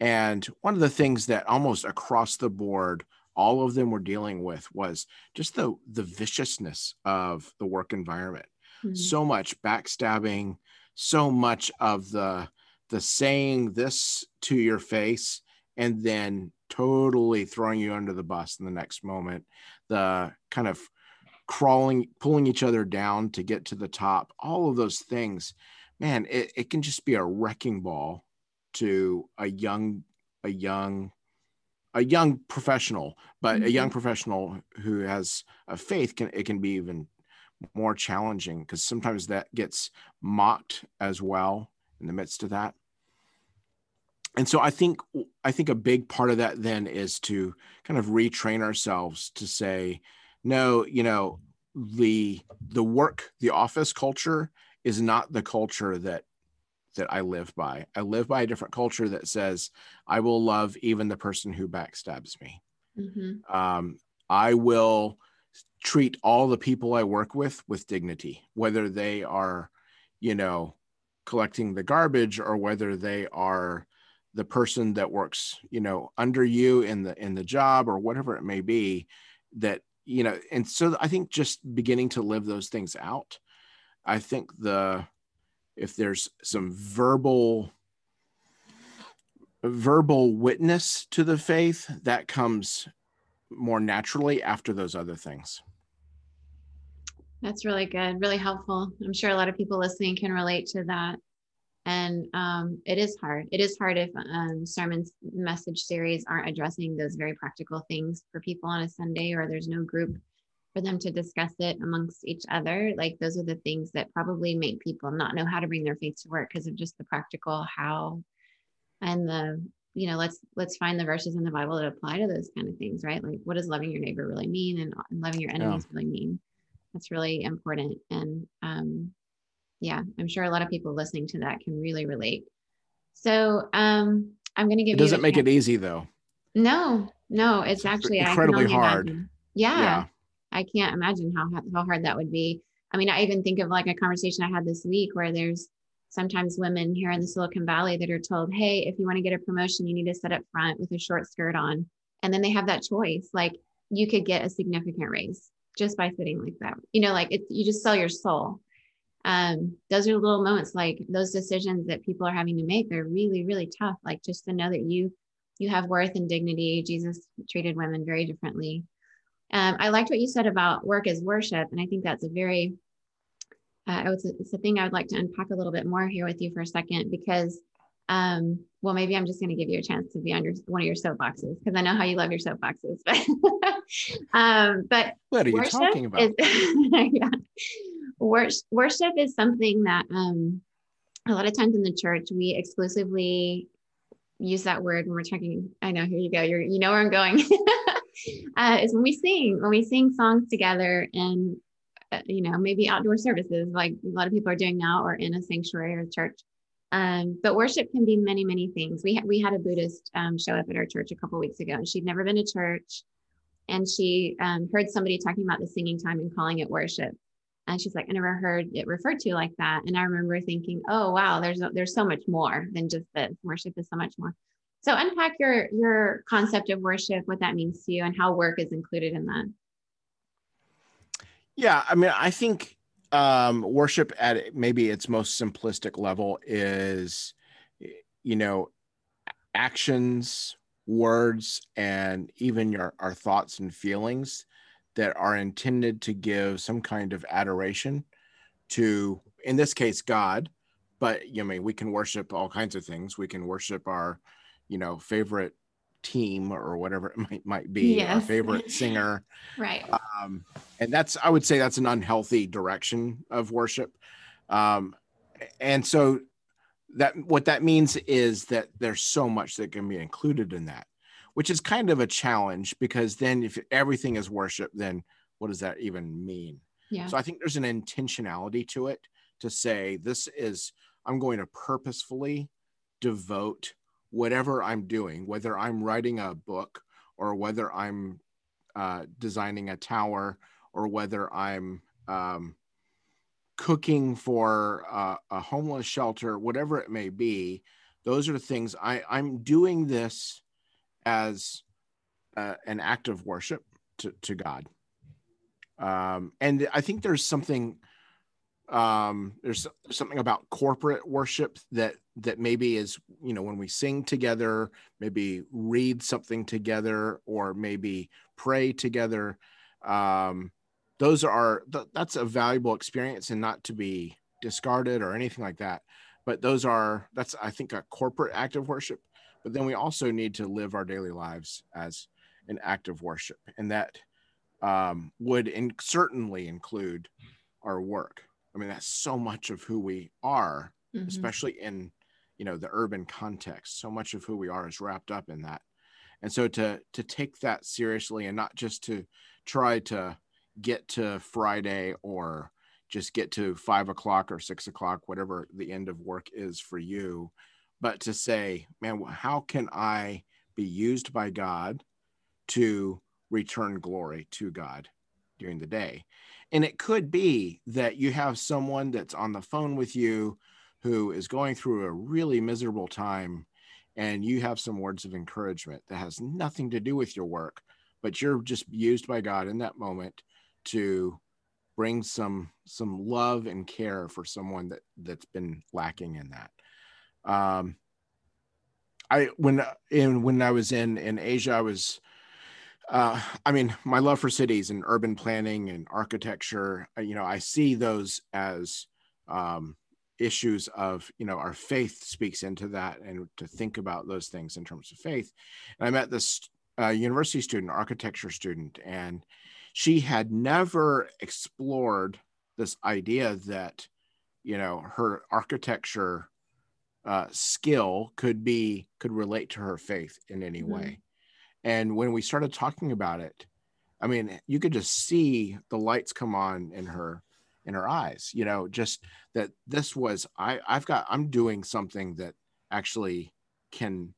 And one of the things that almost across the board, all of them were dealing with was just the the viciousness of the work environment. Mm-hmm. So much backstabbing, so much of the the saying this to your face and then totally throwing you under the bus in the next moment. The kind of crawling, pulling each other down to get to the top, all of those things, man, it, it can just be a wrecking ball to a young, a young, a young professional, but mm-hmm. a young mm-hmm. professional who has a faith can it can be even more challenging because sometimes that gets mocked as well in the midst of that and so i think i think a big part of that then is to kind of retrain ourselves to say no you know the the work the office culture is not the culture that that i live by i live by a different culture that says i will love even the person who backstabs me mm-hmm. um, i will treat all the people i work with with dignity whether they are you know collecting the garbage or whether they are the person that works you know under you in the in the job or whatever it may be that you know and so i think just beginning to live those things out i think the if there's some verbal verbal witness to the faith that comes more naturally after those other things. That's really good really helpful. I'm sure a lot of people listening can relate to that. And um, it is hard. It is hard if um, sermons message series aren't addressing those very practical things for people on a sunday or there's no group for them to discuss it amongst each other like those are the things that probably make people not know how to bring their faith to work because of just the practical how and the you know let's let's find the verses in the bible that apply to those kind of things right like what does loving your neighbor really mean and, loving your enemies yeah. really mean that's really important and um yeah, I'm sure a lot of people listening to that can really relate. So um, I'm going to give. It doesn't make it easy though. No, no, it's actually incredibly hard. Yeah, yeah, I can't imagine how how hard that would be. I mean, I even think of like a conversation I had this week where there's sometimes women here in the Silicon Valley that are told, "Hey, if you want to get a promotion, you need to sit up front with a short skirt on," and then they have that choice. Like you could get a significant raise just by sitting like that. You know, like it, you just sell your soul um, those are little moments like those decisions that people are having to make they're really really tough like just to know that you you have worth and dignity jesus treated women very differently um, i liked what you said about work as worship and i think that's a very uh, it's, a, it's a thing i would like to unpack a little bit more here with you for a second because um, well maybe i'm just going to give you a chance to be on your one of your soapboxes because i know how you love your soapboxes but um but what are you talking about is, yeah worship is something that um, a lot of times in the church we exclusively use that word when we're talking. I know, here you go. You're, you know where I'm going. uh, is when we sing, when we sing songs together and, uh, you know, maybe outdoor services like a lot of people are doing now or in a sanctuary or a church. Um, but worship can be many, many things. We, ha- we had a Buddhist um, show up at our church a couple weeks ago and she'd never been to church and she um, heard somebody talking about the singing time and calling it worship. And she's like, I never heard it referred to like that. And I remember thinking, oh wow, there's there's so much more than just this. Worship is so much more. So unpack your your concept of worship, what that means to you, and how work is included in that. Yeah, I mean, I think um, worship at maybe its most simplistic level is, you know, actions, words, and even your our thoughts and feelings that are intended to give some kind of adoration to, in this case, God. But you know, I mean, we can worship all kinds of things. We can worship our, you know, favorite team or whatever it might might be, yes. favorite singer, right? Um, and that's I would say that's an unhealthy direction of worship. Um, and so that what that means is that there's so much that can be included in that which is kind of a challenge because then if everything is worship, then what does that even mean? Yeah. So I think there's an intentionality to it to say this is I'm going to purposefully devote whatever I'm doing, whether I'm writing a book or whether I'm uh, designing a tower or whether I'm um, cooking for a homeless shelter, whatever it may be, those are things I, I'm doing this as uh, an act of worship to, to God. Um, and I think there's something um, there's something about corporate worship that that maybe is you know when we sing together, maybe read something together, or maybe pray together. Um, those are that's a valuable experience and not to be discarded or anything like that but those are that's i think a corporate act of worship but then we also need to live our daily lives as an act of worship and that um, would in, certainly include our work i mean that's so much of who we are mm-hmm. especially in you know the urban context so much of who we are is wrapped up in that and so to to take that seriously and not just to try to get to friday or just get to five o'clock or six o'clock, whatever the end of work is for you. But to say, man, how can I be used by God to return glory to God during the day? And it could be that you have someone that's on the phone with you who is going through a really miserable time, and you have some words of encouragement that has nothing to do with your work, but you're just used by God in that moment to bring some some love and care for someone that that's been lacking in that. Um i when in when i was in in asia i was uh i mean my love for cities and urban planning and architecture uh, you know i see those as um issues of you know our faith speaks into that and to think about those things in terms of faith and i met this uh, university student architecture student and she had never explored this idea that you know her architecture uh, skill could be could relate to her faith in any mm-hmm. way and when we started talking about it i mean you could just see the lights come on in her in her eyes you know just that this was i i've got i'm doing something that actually can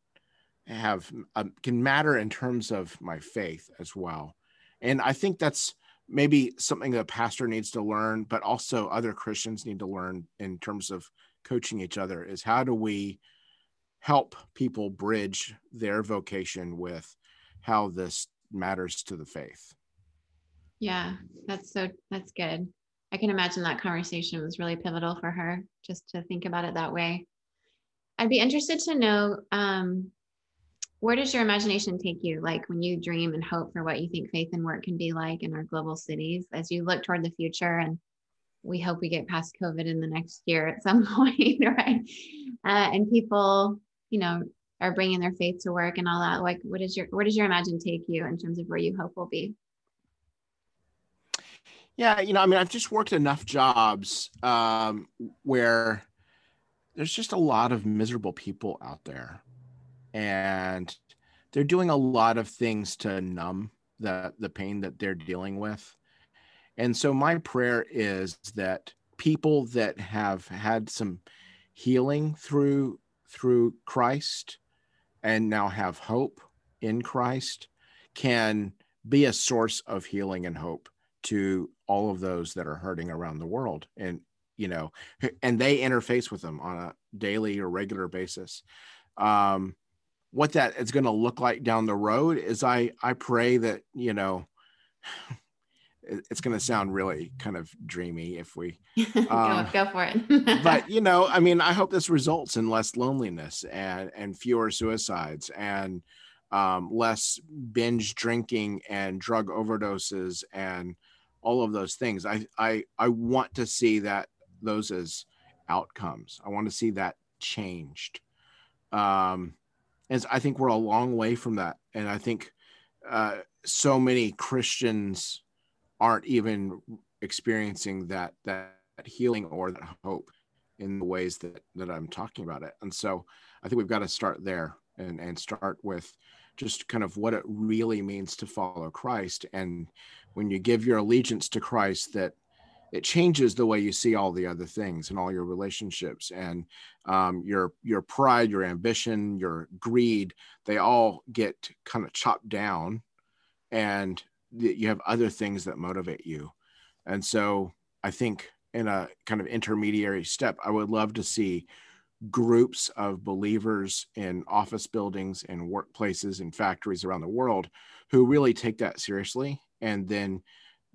have um, can matter in terms of my faith as well and I think that's maybe something that a pastor needs to learn, but also other Christians need to learn in terms of coaching each other is how do we help people bridge their vocation with how this matters to the faith. Yeah, that's so that's good. I can imagine that conversation was really pivotal for her just to think about it that way. I'd be interested to know um, where does your imagination take you? Like when you dream and hope for what you think faith and work can be like in our global cities as you look toward the future and we hope we get past covid in the next year at some point right? Uh, and people you know are bringing their faith to work and all that. Like what is your where does your imagine take you in terms of where you hope will be yeah you know i mean i've just worked enough jobs um, where there's just a lot of miserable people out there. And they're doing a lot of things to numb the the pain that they're dealing with. And so my prayer is that people that have had some healing through through Christ and now have hope in Christ can be a source of healing and hope to all of those that are hurting around the world and you know and they interface with them on a daily or regular basis um what that is going to look like down the road is I I pray that you know it's going to sound really kind of dreamy if we um, go, go for it. but you know, I mean, I hope this results in less loneliness and and fewer suicides and um, less binge drinking and drug overdoses and all of those things. I I I want to see that those as outcomes. I want to see that changed. Um, and I think we're a long way from that. And I think uh, so many Christians aren't even experiencing that that healing or that hope in the ways that that I'm talking about it. And so I think we've got to start there and and start with just kind of what it really means to follow Christ. And when you give your allegiance to Christ, that it changes the way you see all the other things and all your relationships and um, your your pride your ambition your greed they all get kind of chopped down and you have other things that motivate you. And so i think in a kind of intermediary step i would love to see groups of believers in office buildings and workplaces and factories around the world who really take that seriously and then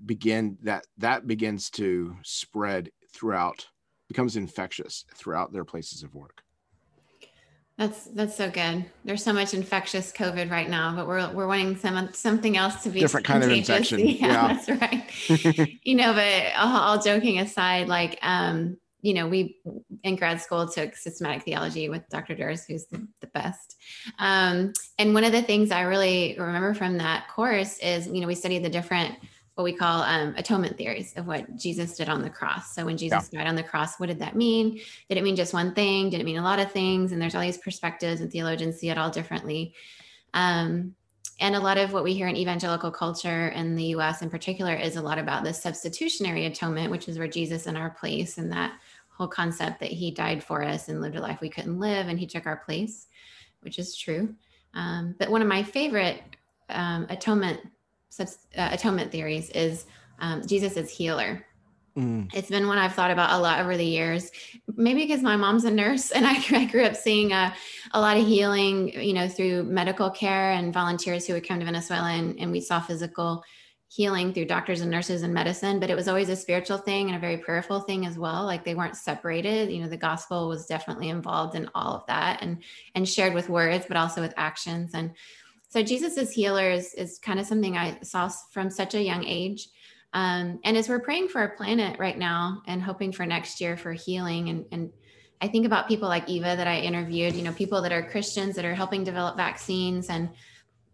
begin that that begins to spread throughout becomes infectious throughout their places of work that's that's so good. There's so much infectious COVID right now, but we're we're wanting some something else to be different kind of infection. Yeah, yeah. that's right. you know, but all, all, joking aside, like um, you know, we in grad school took systematic theology with Dr. Durst, who's the, the best. Um, and one of the things I really remember from that course is, you know, we studied the different what we call um, atonement theories of what Jesus did on the cross. So when Jesus yeah. died on the cross, what did that mean? Did it mean just one thing? Did it mean a lot of things? And there's all these perspectives, and theologians see it all differently. Um, and a lot of what we hear in evangelical culture in the US in particular is a lot about the substitutionary atonement, which is where Jesus in our place and that whole concept that he died for us and lived a life we couldn't live and he took our place, which is true. Um, but one of my favorite um, atonement uh, atonement theories is um, Jesus is healer. Mm. It's been one I've thought about a lot over the years. Maybe because my mom's a nurse and I, I grew up seeing a, a, lot of healing, you know, through medical care and volunteers who would come to Venezuela and, and we saw physical healing through doctors and nurses and medicine, but it was always a spiritual thing and a very prayerful thing as well. Like they weren't separated. You know, the gospel was definitely involved in all of that and and shared with words, but also with actions. And so Jesus as healer is, is kind of something I saw from such a young age. Um, and as we're praying for our planet right now and hoping for next year for healing and, and I think about people like Eva that I interviewed, you know, people that are Christians that are helping develop vaccines and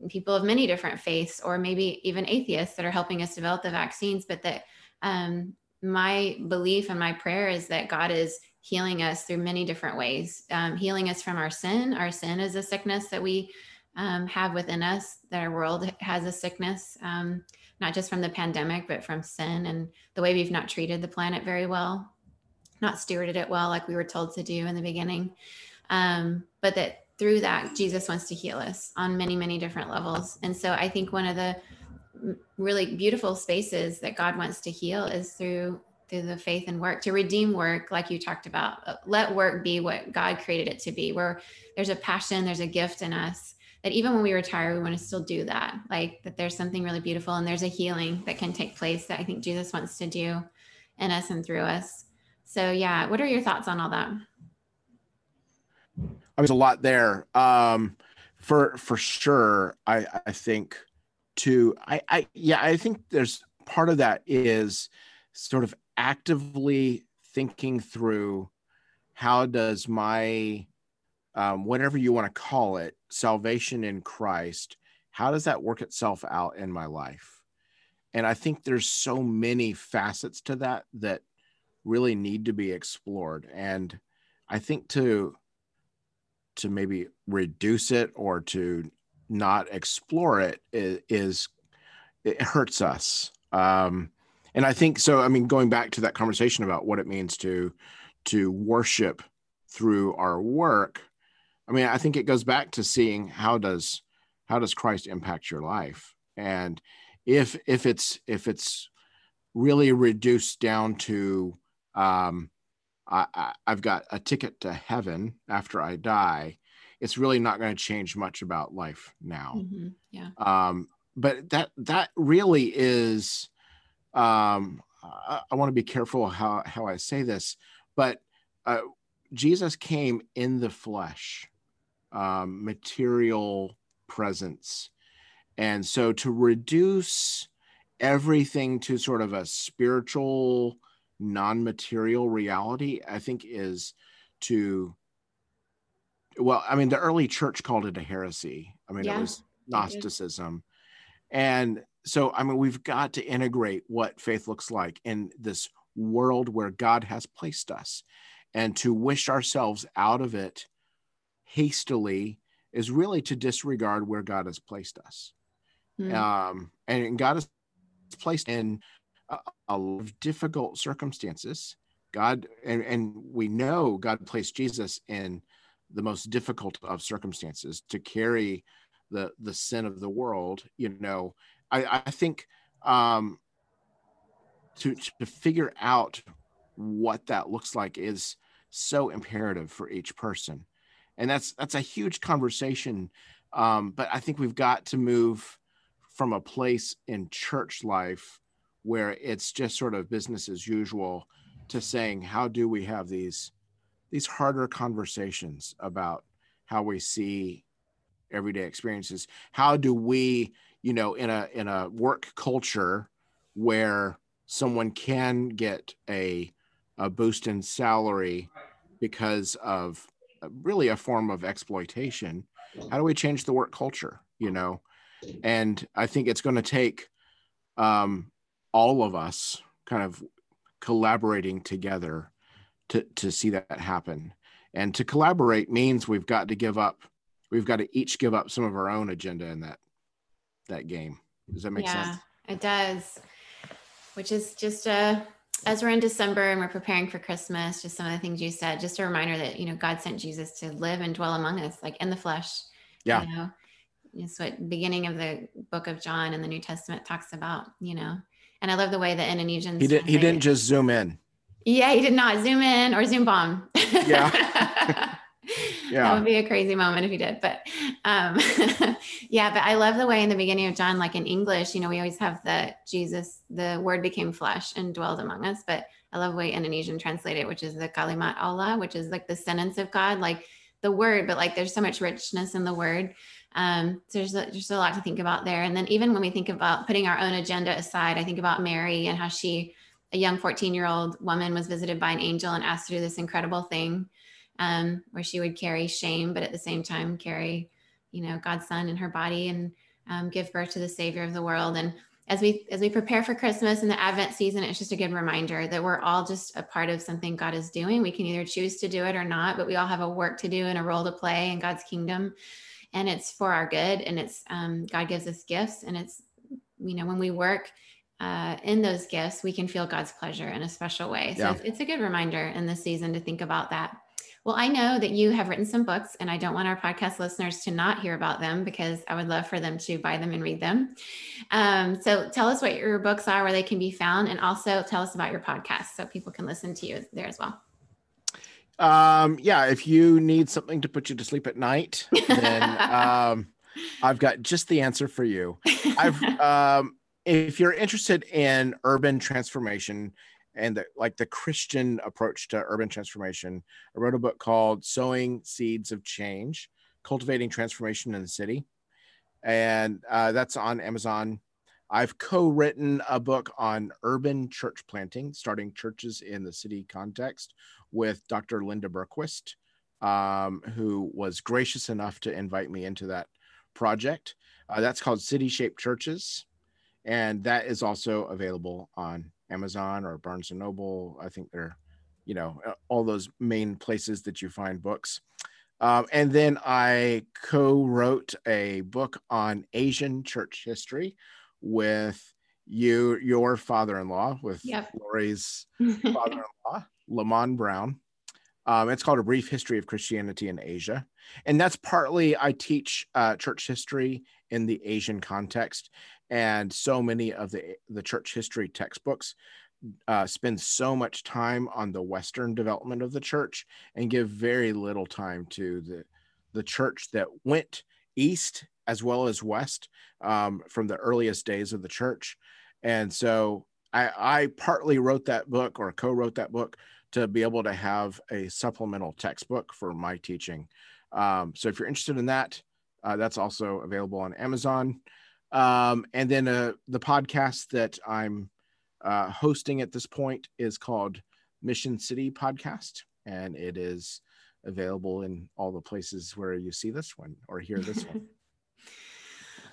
people of many different faiths, or maybe even atheists that are helping us develop the vaccines. But that um, my belief and my prayer is that God is healing us through many different ways, um, healing us from our sin. Our sin is a sickness that we um, have within us that our world has a sickness, um, not just from the pandemic, but from sin and the way we've not treated the planet very well, not stewarded it well, like we were told to do in the beginning. Um, but that through that, Jesus wants to heal us on many, many different levels. And so I think one of the really beautiful spaces that God wants to heal is through through the faith and work to redeem work like you talked about uh, let work be what god created it to be where there's a passion there's a gift in us that even when we retire, we want to still do that. Like that there's something really beautiful and there's a healing that can take place that I think Jesus wants to do in us and through us. So yeah, what are your thoughts on all that? There's a lot there. Um, for for sure, I I think to I I yeah I think there's part of that is sort of actively thinking through how does my um, whatever you want to call it, salvation in Christ, how does that work itself out in my life? And I think there's so many facets to that that really need to be explored. And I think to to maybe reduce it or to not explore it is, is it hurts us. Um, and I think so. I mean, going back to that conversation about what it means to to worship through our work, I mean, I think it goes back to seeing how does how does Christ impact your life, and if if it's if it's really reduced down to um, I, have got a ticket to heaven after I die, it's really not going to change much about life now. Mm-hmm. Yeah. Um, but that that really is. Um, I, I want to be careful how how I say this, but uh, Jesus came in the flesh um, material presence. And so to reduce everything to sort of a spiritual, non material reality, I think is to, well, I mean, the early church called it a heresy. I mean, yeah, it was Gnosticism. And so, I mean, we've got to integrate what faith looks like in this world where God has placed us and to wish ourselves out of it hastily is really to disregard where God has placed us. Mm. Um, and God has placed in a, a lot of difficult circumstances. God, and, and we know God placed Jesus in the most difficult of circumstances to carry the the sin of the world. You know, I, I think um, to to figure out what that looks like is so imperative for each person and that's that's a huge conversation um, but i think we've got to move from a place in church life where it's just sort of business as usual to saying how do we have these these harder conversations about how we see everyday experiences? How do we you know in a in a work culture where someone can get a a boost in salary because of really a form of exploitation how do we change the work culture you know? And i think it's going to take um, all of us kind of collaborating together to to see that happen and to collaborate means we've got to give up we've got to each give up some of our own agenda in that that game does that make yeah, sense it does which is just a as we're in December and we're preparing for Christmas, just some of the things you said, just a reminder that, you know, God sent Jesus to live and dwell among us, like in the flesh. Yeah. You know, it's what beginning of the book of John in the New Testament talks about, you know. And I love the way the Indonesians He did he didn't just zoom in. Yeah, he did not zoom in or zoom bomb. Yeah. yeah. That would be a crazy moment if he did. But um, yeah, but I love the way in the beginning of John, like in English, you know, we always have the Jesus, the word became flesh and dwelled among us. But I love the way Indonesian translate it, which is the kalimat Allah, which is like the sentence of God, like the word, but like there's so much richness in the word. Um, so there's a, just a lot to think about there. And then even when we think about putting our own agenda aside, I think about Mary and how she, a young 14 year old woman, was visited by an angel and asked to do this incredible thing um, where she would carry shame, but at the same time carry, you know, God's son in her body and um, give birth to the Savior of the world. And as we as we prepare for Christmas and the Advent season, it's just a good reminder that we're all just a part of something God is doing. We can either choose to do it or not, but we all have a work to do and a role to play in God's kingdom, and it's for our good. And it's um, God gives us gifts, and it's you know when we work uh, in those gifts, we can feel God's pleasure in a special way. So yeah. it's, it's a good reminder in this season to think about that. Well, I know that you have written some books, and I don't want our podcast listeners to not hear about them because I would love for them to buy them and read them. Um, so tell us what your books are, where they can be found, and also tell us about your podcast so people can listen to you there as well. Um, yeah, if you need something to put you to sleep at night, then um, I've got just the answer for you. I've um, if you're interested in urban transformation and the, like the Christian approach to urban transformation. I wrote a book called Sowing Seeds of Change Cultivating Transformation in the City. And uh, that's on Amazon. I've co written a book on urban church planting, starting churches in the city context with Dr. Linda Bergquist, um, who was gracious enough to invite me into that project. Uh, that's called City Shaped Churches. And that is also available on Amazon or Barnes and Noble. I think they're, you know, all those main places that you find books. Um, and then I co wrote a book on Asian church history with you, your father in law, with yep. Lori's father in law, Lamont Brown. Um, it's called A Brief History of Christianity in Asia. And that's partly I teach uh, church history in the Asian context and so many of the the church history textbooks uh, spend so much time on the Western development of the church and give very little time to the the church that went east as well as west um, from the earliest days of the church. And so I, I partly wrote that book or co-wrote that book to be able to have a supplemental textbook for my teaching. Um, so if you're interested in that, uh, that's also available on Amazon. Um, and then uh, the podcast that I'm uh, hosting at this point is called Mission City Podcast, and it is available in all the places where you see this one or hear this one.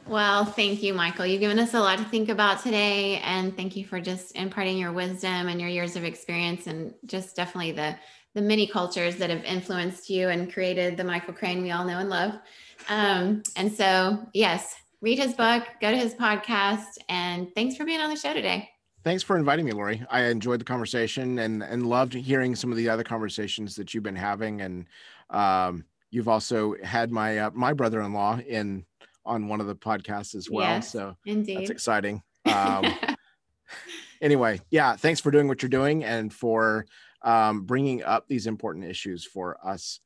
Well, thank you, Michael. You've given us a lot to think about today. And thank you for just imparting your wisdom and your years of experience and just definitely the, the many cultures that have influenced you and created the Michael Crane we all know and love. Um, and so, yes, read his book, go to his podcast, and thanks for being on the show today. Thanks for inviting me, Lori. I enjoyed the conversation and and loved hearing some of the other conversations that you've been having. And um, you've also had my uh, my brother in law in on one of the podcasts as well. Yes, so indeed. that's exciting. Um, anyway, yeah, thanks for doing what you're doing and for um, bringing up these important issues for us,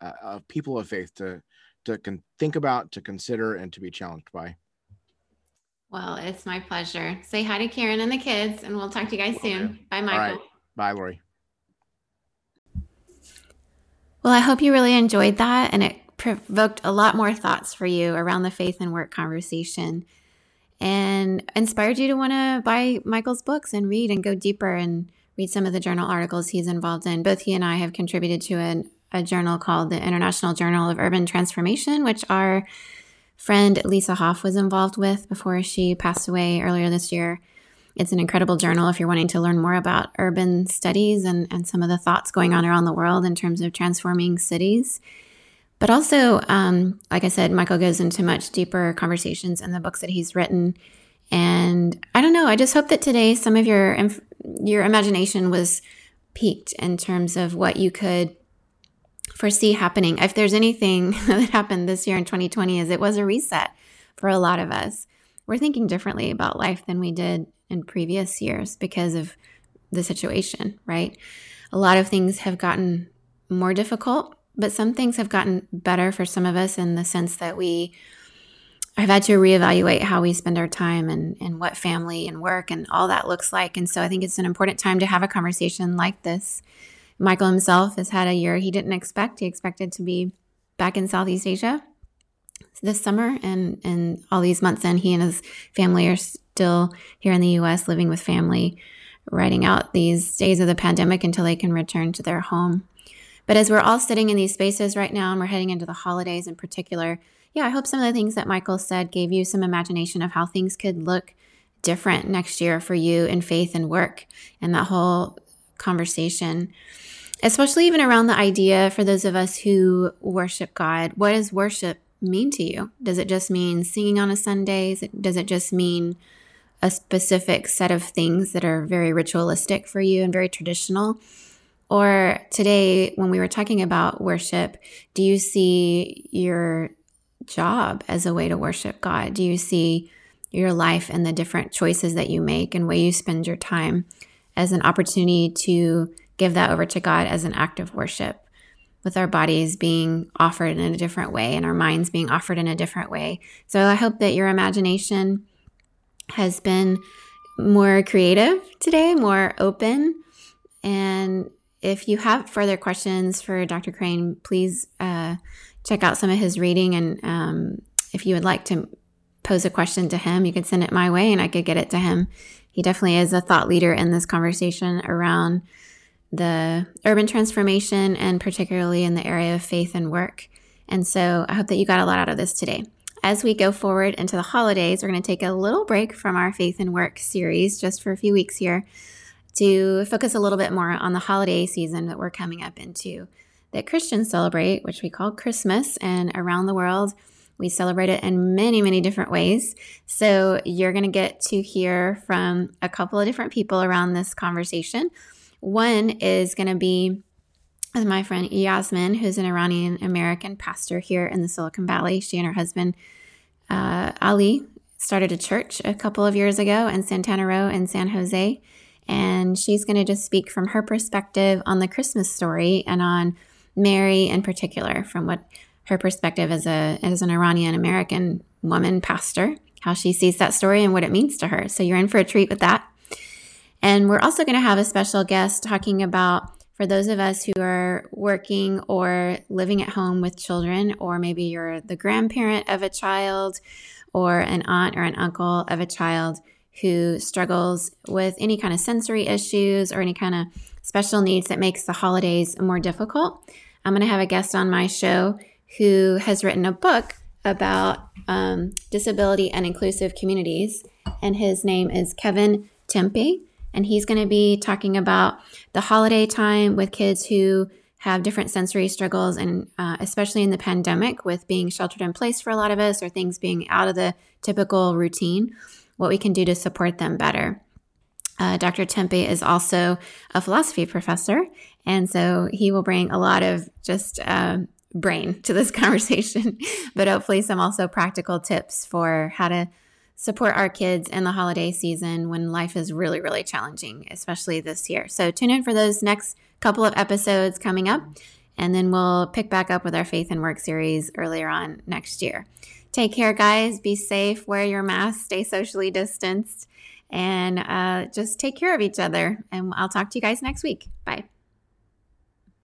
uh, uh, people of faith, to to con- think about, to consider, and to be challenged by. Well, it's my pleasure. Say hi to Karen and the kids, and we'll talk to you guys soon. Okay. Bye, Michael. Bye, Lori. Well, I hope you really enjoyed that and it provoked a lot more thoughts for you around the faith and work conversation and inspired you to want to buy Michael's books and read and go deeper and read some of the journal articles he's involved in. Both he and I have contributed to an, a journal called the International Journal of Urban Transformation, which our friend Lisa Hoff was involved with before she passed away earlier this year. It's an incredible journal if you're wanting to learn more about urban studies and, and some of the thoughts going on around the world in terms of transforming cities. But also, um, like I said, Michael goes into much deeper conversations in the books that he's written. And I don't know, I just hope that today some of your your imagination was peaked in terms of what you could foresee happening. If there's anything that happened this year in 2020 is it was a reset for a lot of us. We're thinking differently about life than we did in previous years because of the situation, right? A lot of things have gotten more difficult, but some things have gotten better for some of us in the sense that we have had to reevaluate how we spend our time and, and what family and work and all that looks like. And so I think it's an important time to have a conversation like this Michael himself has had a year he didn't expect. He expected to be back in Southeast Asia this summer, and and all these months in, he and his family are still here in the U.S. living with family, writing out these days of the pandemic until they can return to their home. But as we're all sitting in these spaces right now, and we're heading into the holidays in particular, yeah, I hope some of the things that Michael said gave you some imagination of how things could look different next year for you in faith and work, and that whole conversation especially even around the idea for those of us who worship God. What does worship mean to you? Does it just mean singing on a Sunday? Does it just mean a specific set of things that are very ritualistic for you and very traditional? Or today, when we were talking about worship, do you see your job as a way to worship God? Do you see your life and the different choices that you make and way you spend your time as an opportunity to give that over to God as an act of worship, with our bodies being offered in a different way and our minds being offered in a different way. So I hope that your imagination has been more creative today, more open. And if you have further questions for Dr. Crane, please uh, check out some of his reading. And um, if you would like to pose a question to him, you could send it my way and I could get it to him. He definitely is a thought leader in this conversation around the urban transformation and particularly in the area of faith and work. And so I hope that you got a lot out of this today. As we go forward into the holidays, we're going to take a little break from our faith and work series just for a few weeks here to focus a little bit more on the holiday season that we're coming up into that Christians celebrate, which we call Christmas. And around the world, we celebrate it in many, many different ways. So you're going to get to hear from a couple of different people around this conversation. One is going to be my friend Yasmin, who's an Iranian American pastor here in the Silicon Valley. She and her husband, uh, Ali, started a church a couple of years ago in Santana Row in San Jose. And she's going to just speak from her perspective on the Christmas story and on Mary in particular, from what her perspective as a as an Iranian American woman pastor, how she sees that story and what it means to her. So you're in for a treat with that. And we're also going to have a special guest talking about for those of us who are working or living at home with children, or maybe you're the grandparent of a child, or an aunt or an uncle of a child who struggles with any kind of sensory issues or any kind of special needs that makes the holidays more difficult. I'm going to have a guest on my show who has written a book about um, disability and inclusive communities, and his name is Kevin Timpe and he's going to be talking about the holiday time with kids who have different sensory struggles, and uh, especially in the pandemic with being sheltered in place for a lot of us or things being out of the typical routine, what we can do to support them better. Uh, Dr. Timpe is also a philosophy professor, and so he will bring a lot of just uh, brain to this conversation, but hopefully some also practical tips for how to support our kids in the holiday season when life is really, really challenging, especially this year. So tune in for those next couple of episodes coming up, and then we'll pick back up with our Faith and Work series earlier on next year. Take care, guys. Be safe. Wear your mask. Stay socially distanced. And uh, just take care of each other. And I'll talk to you guys next week. Bye.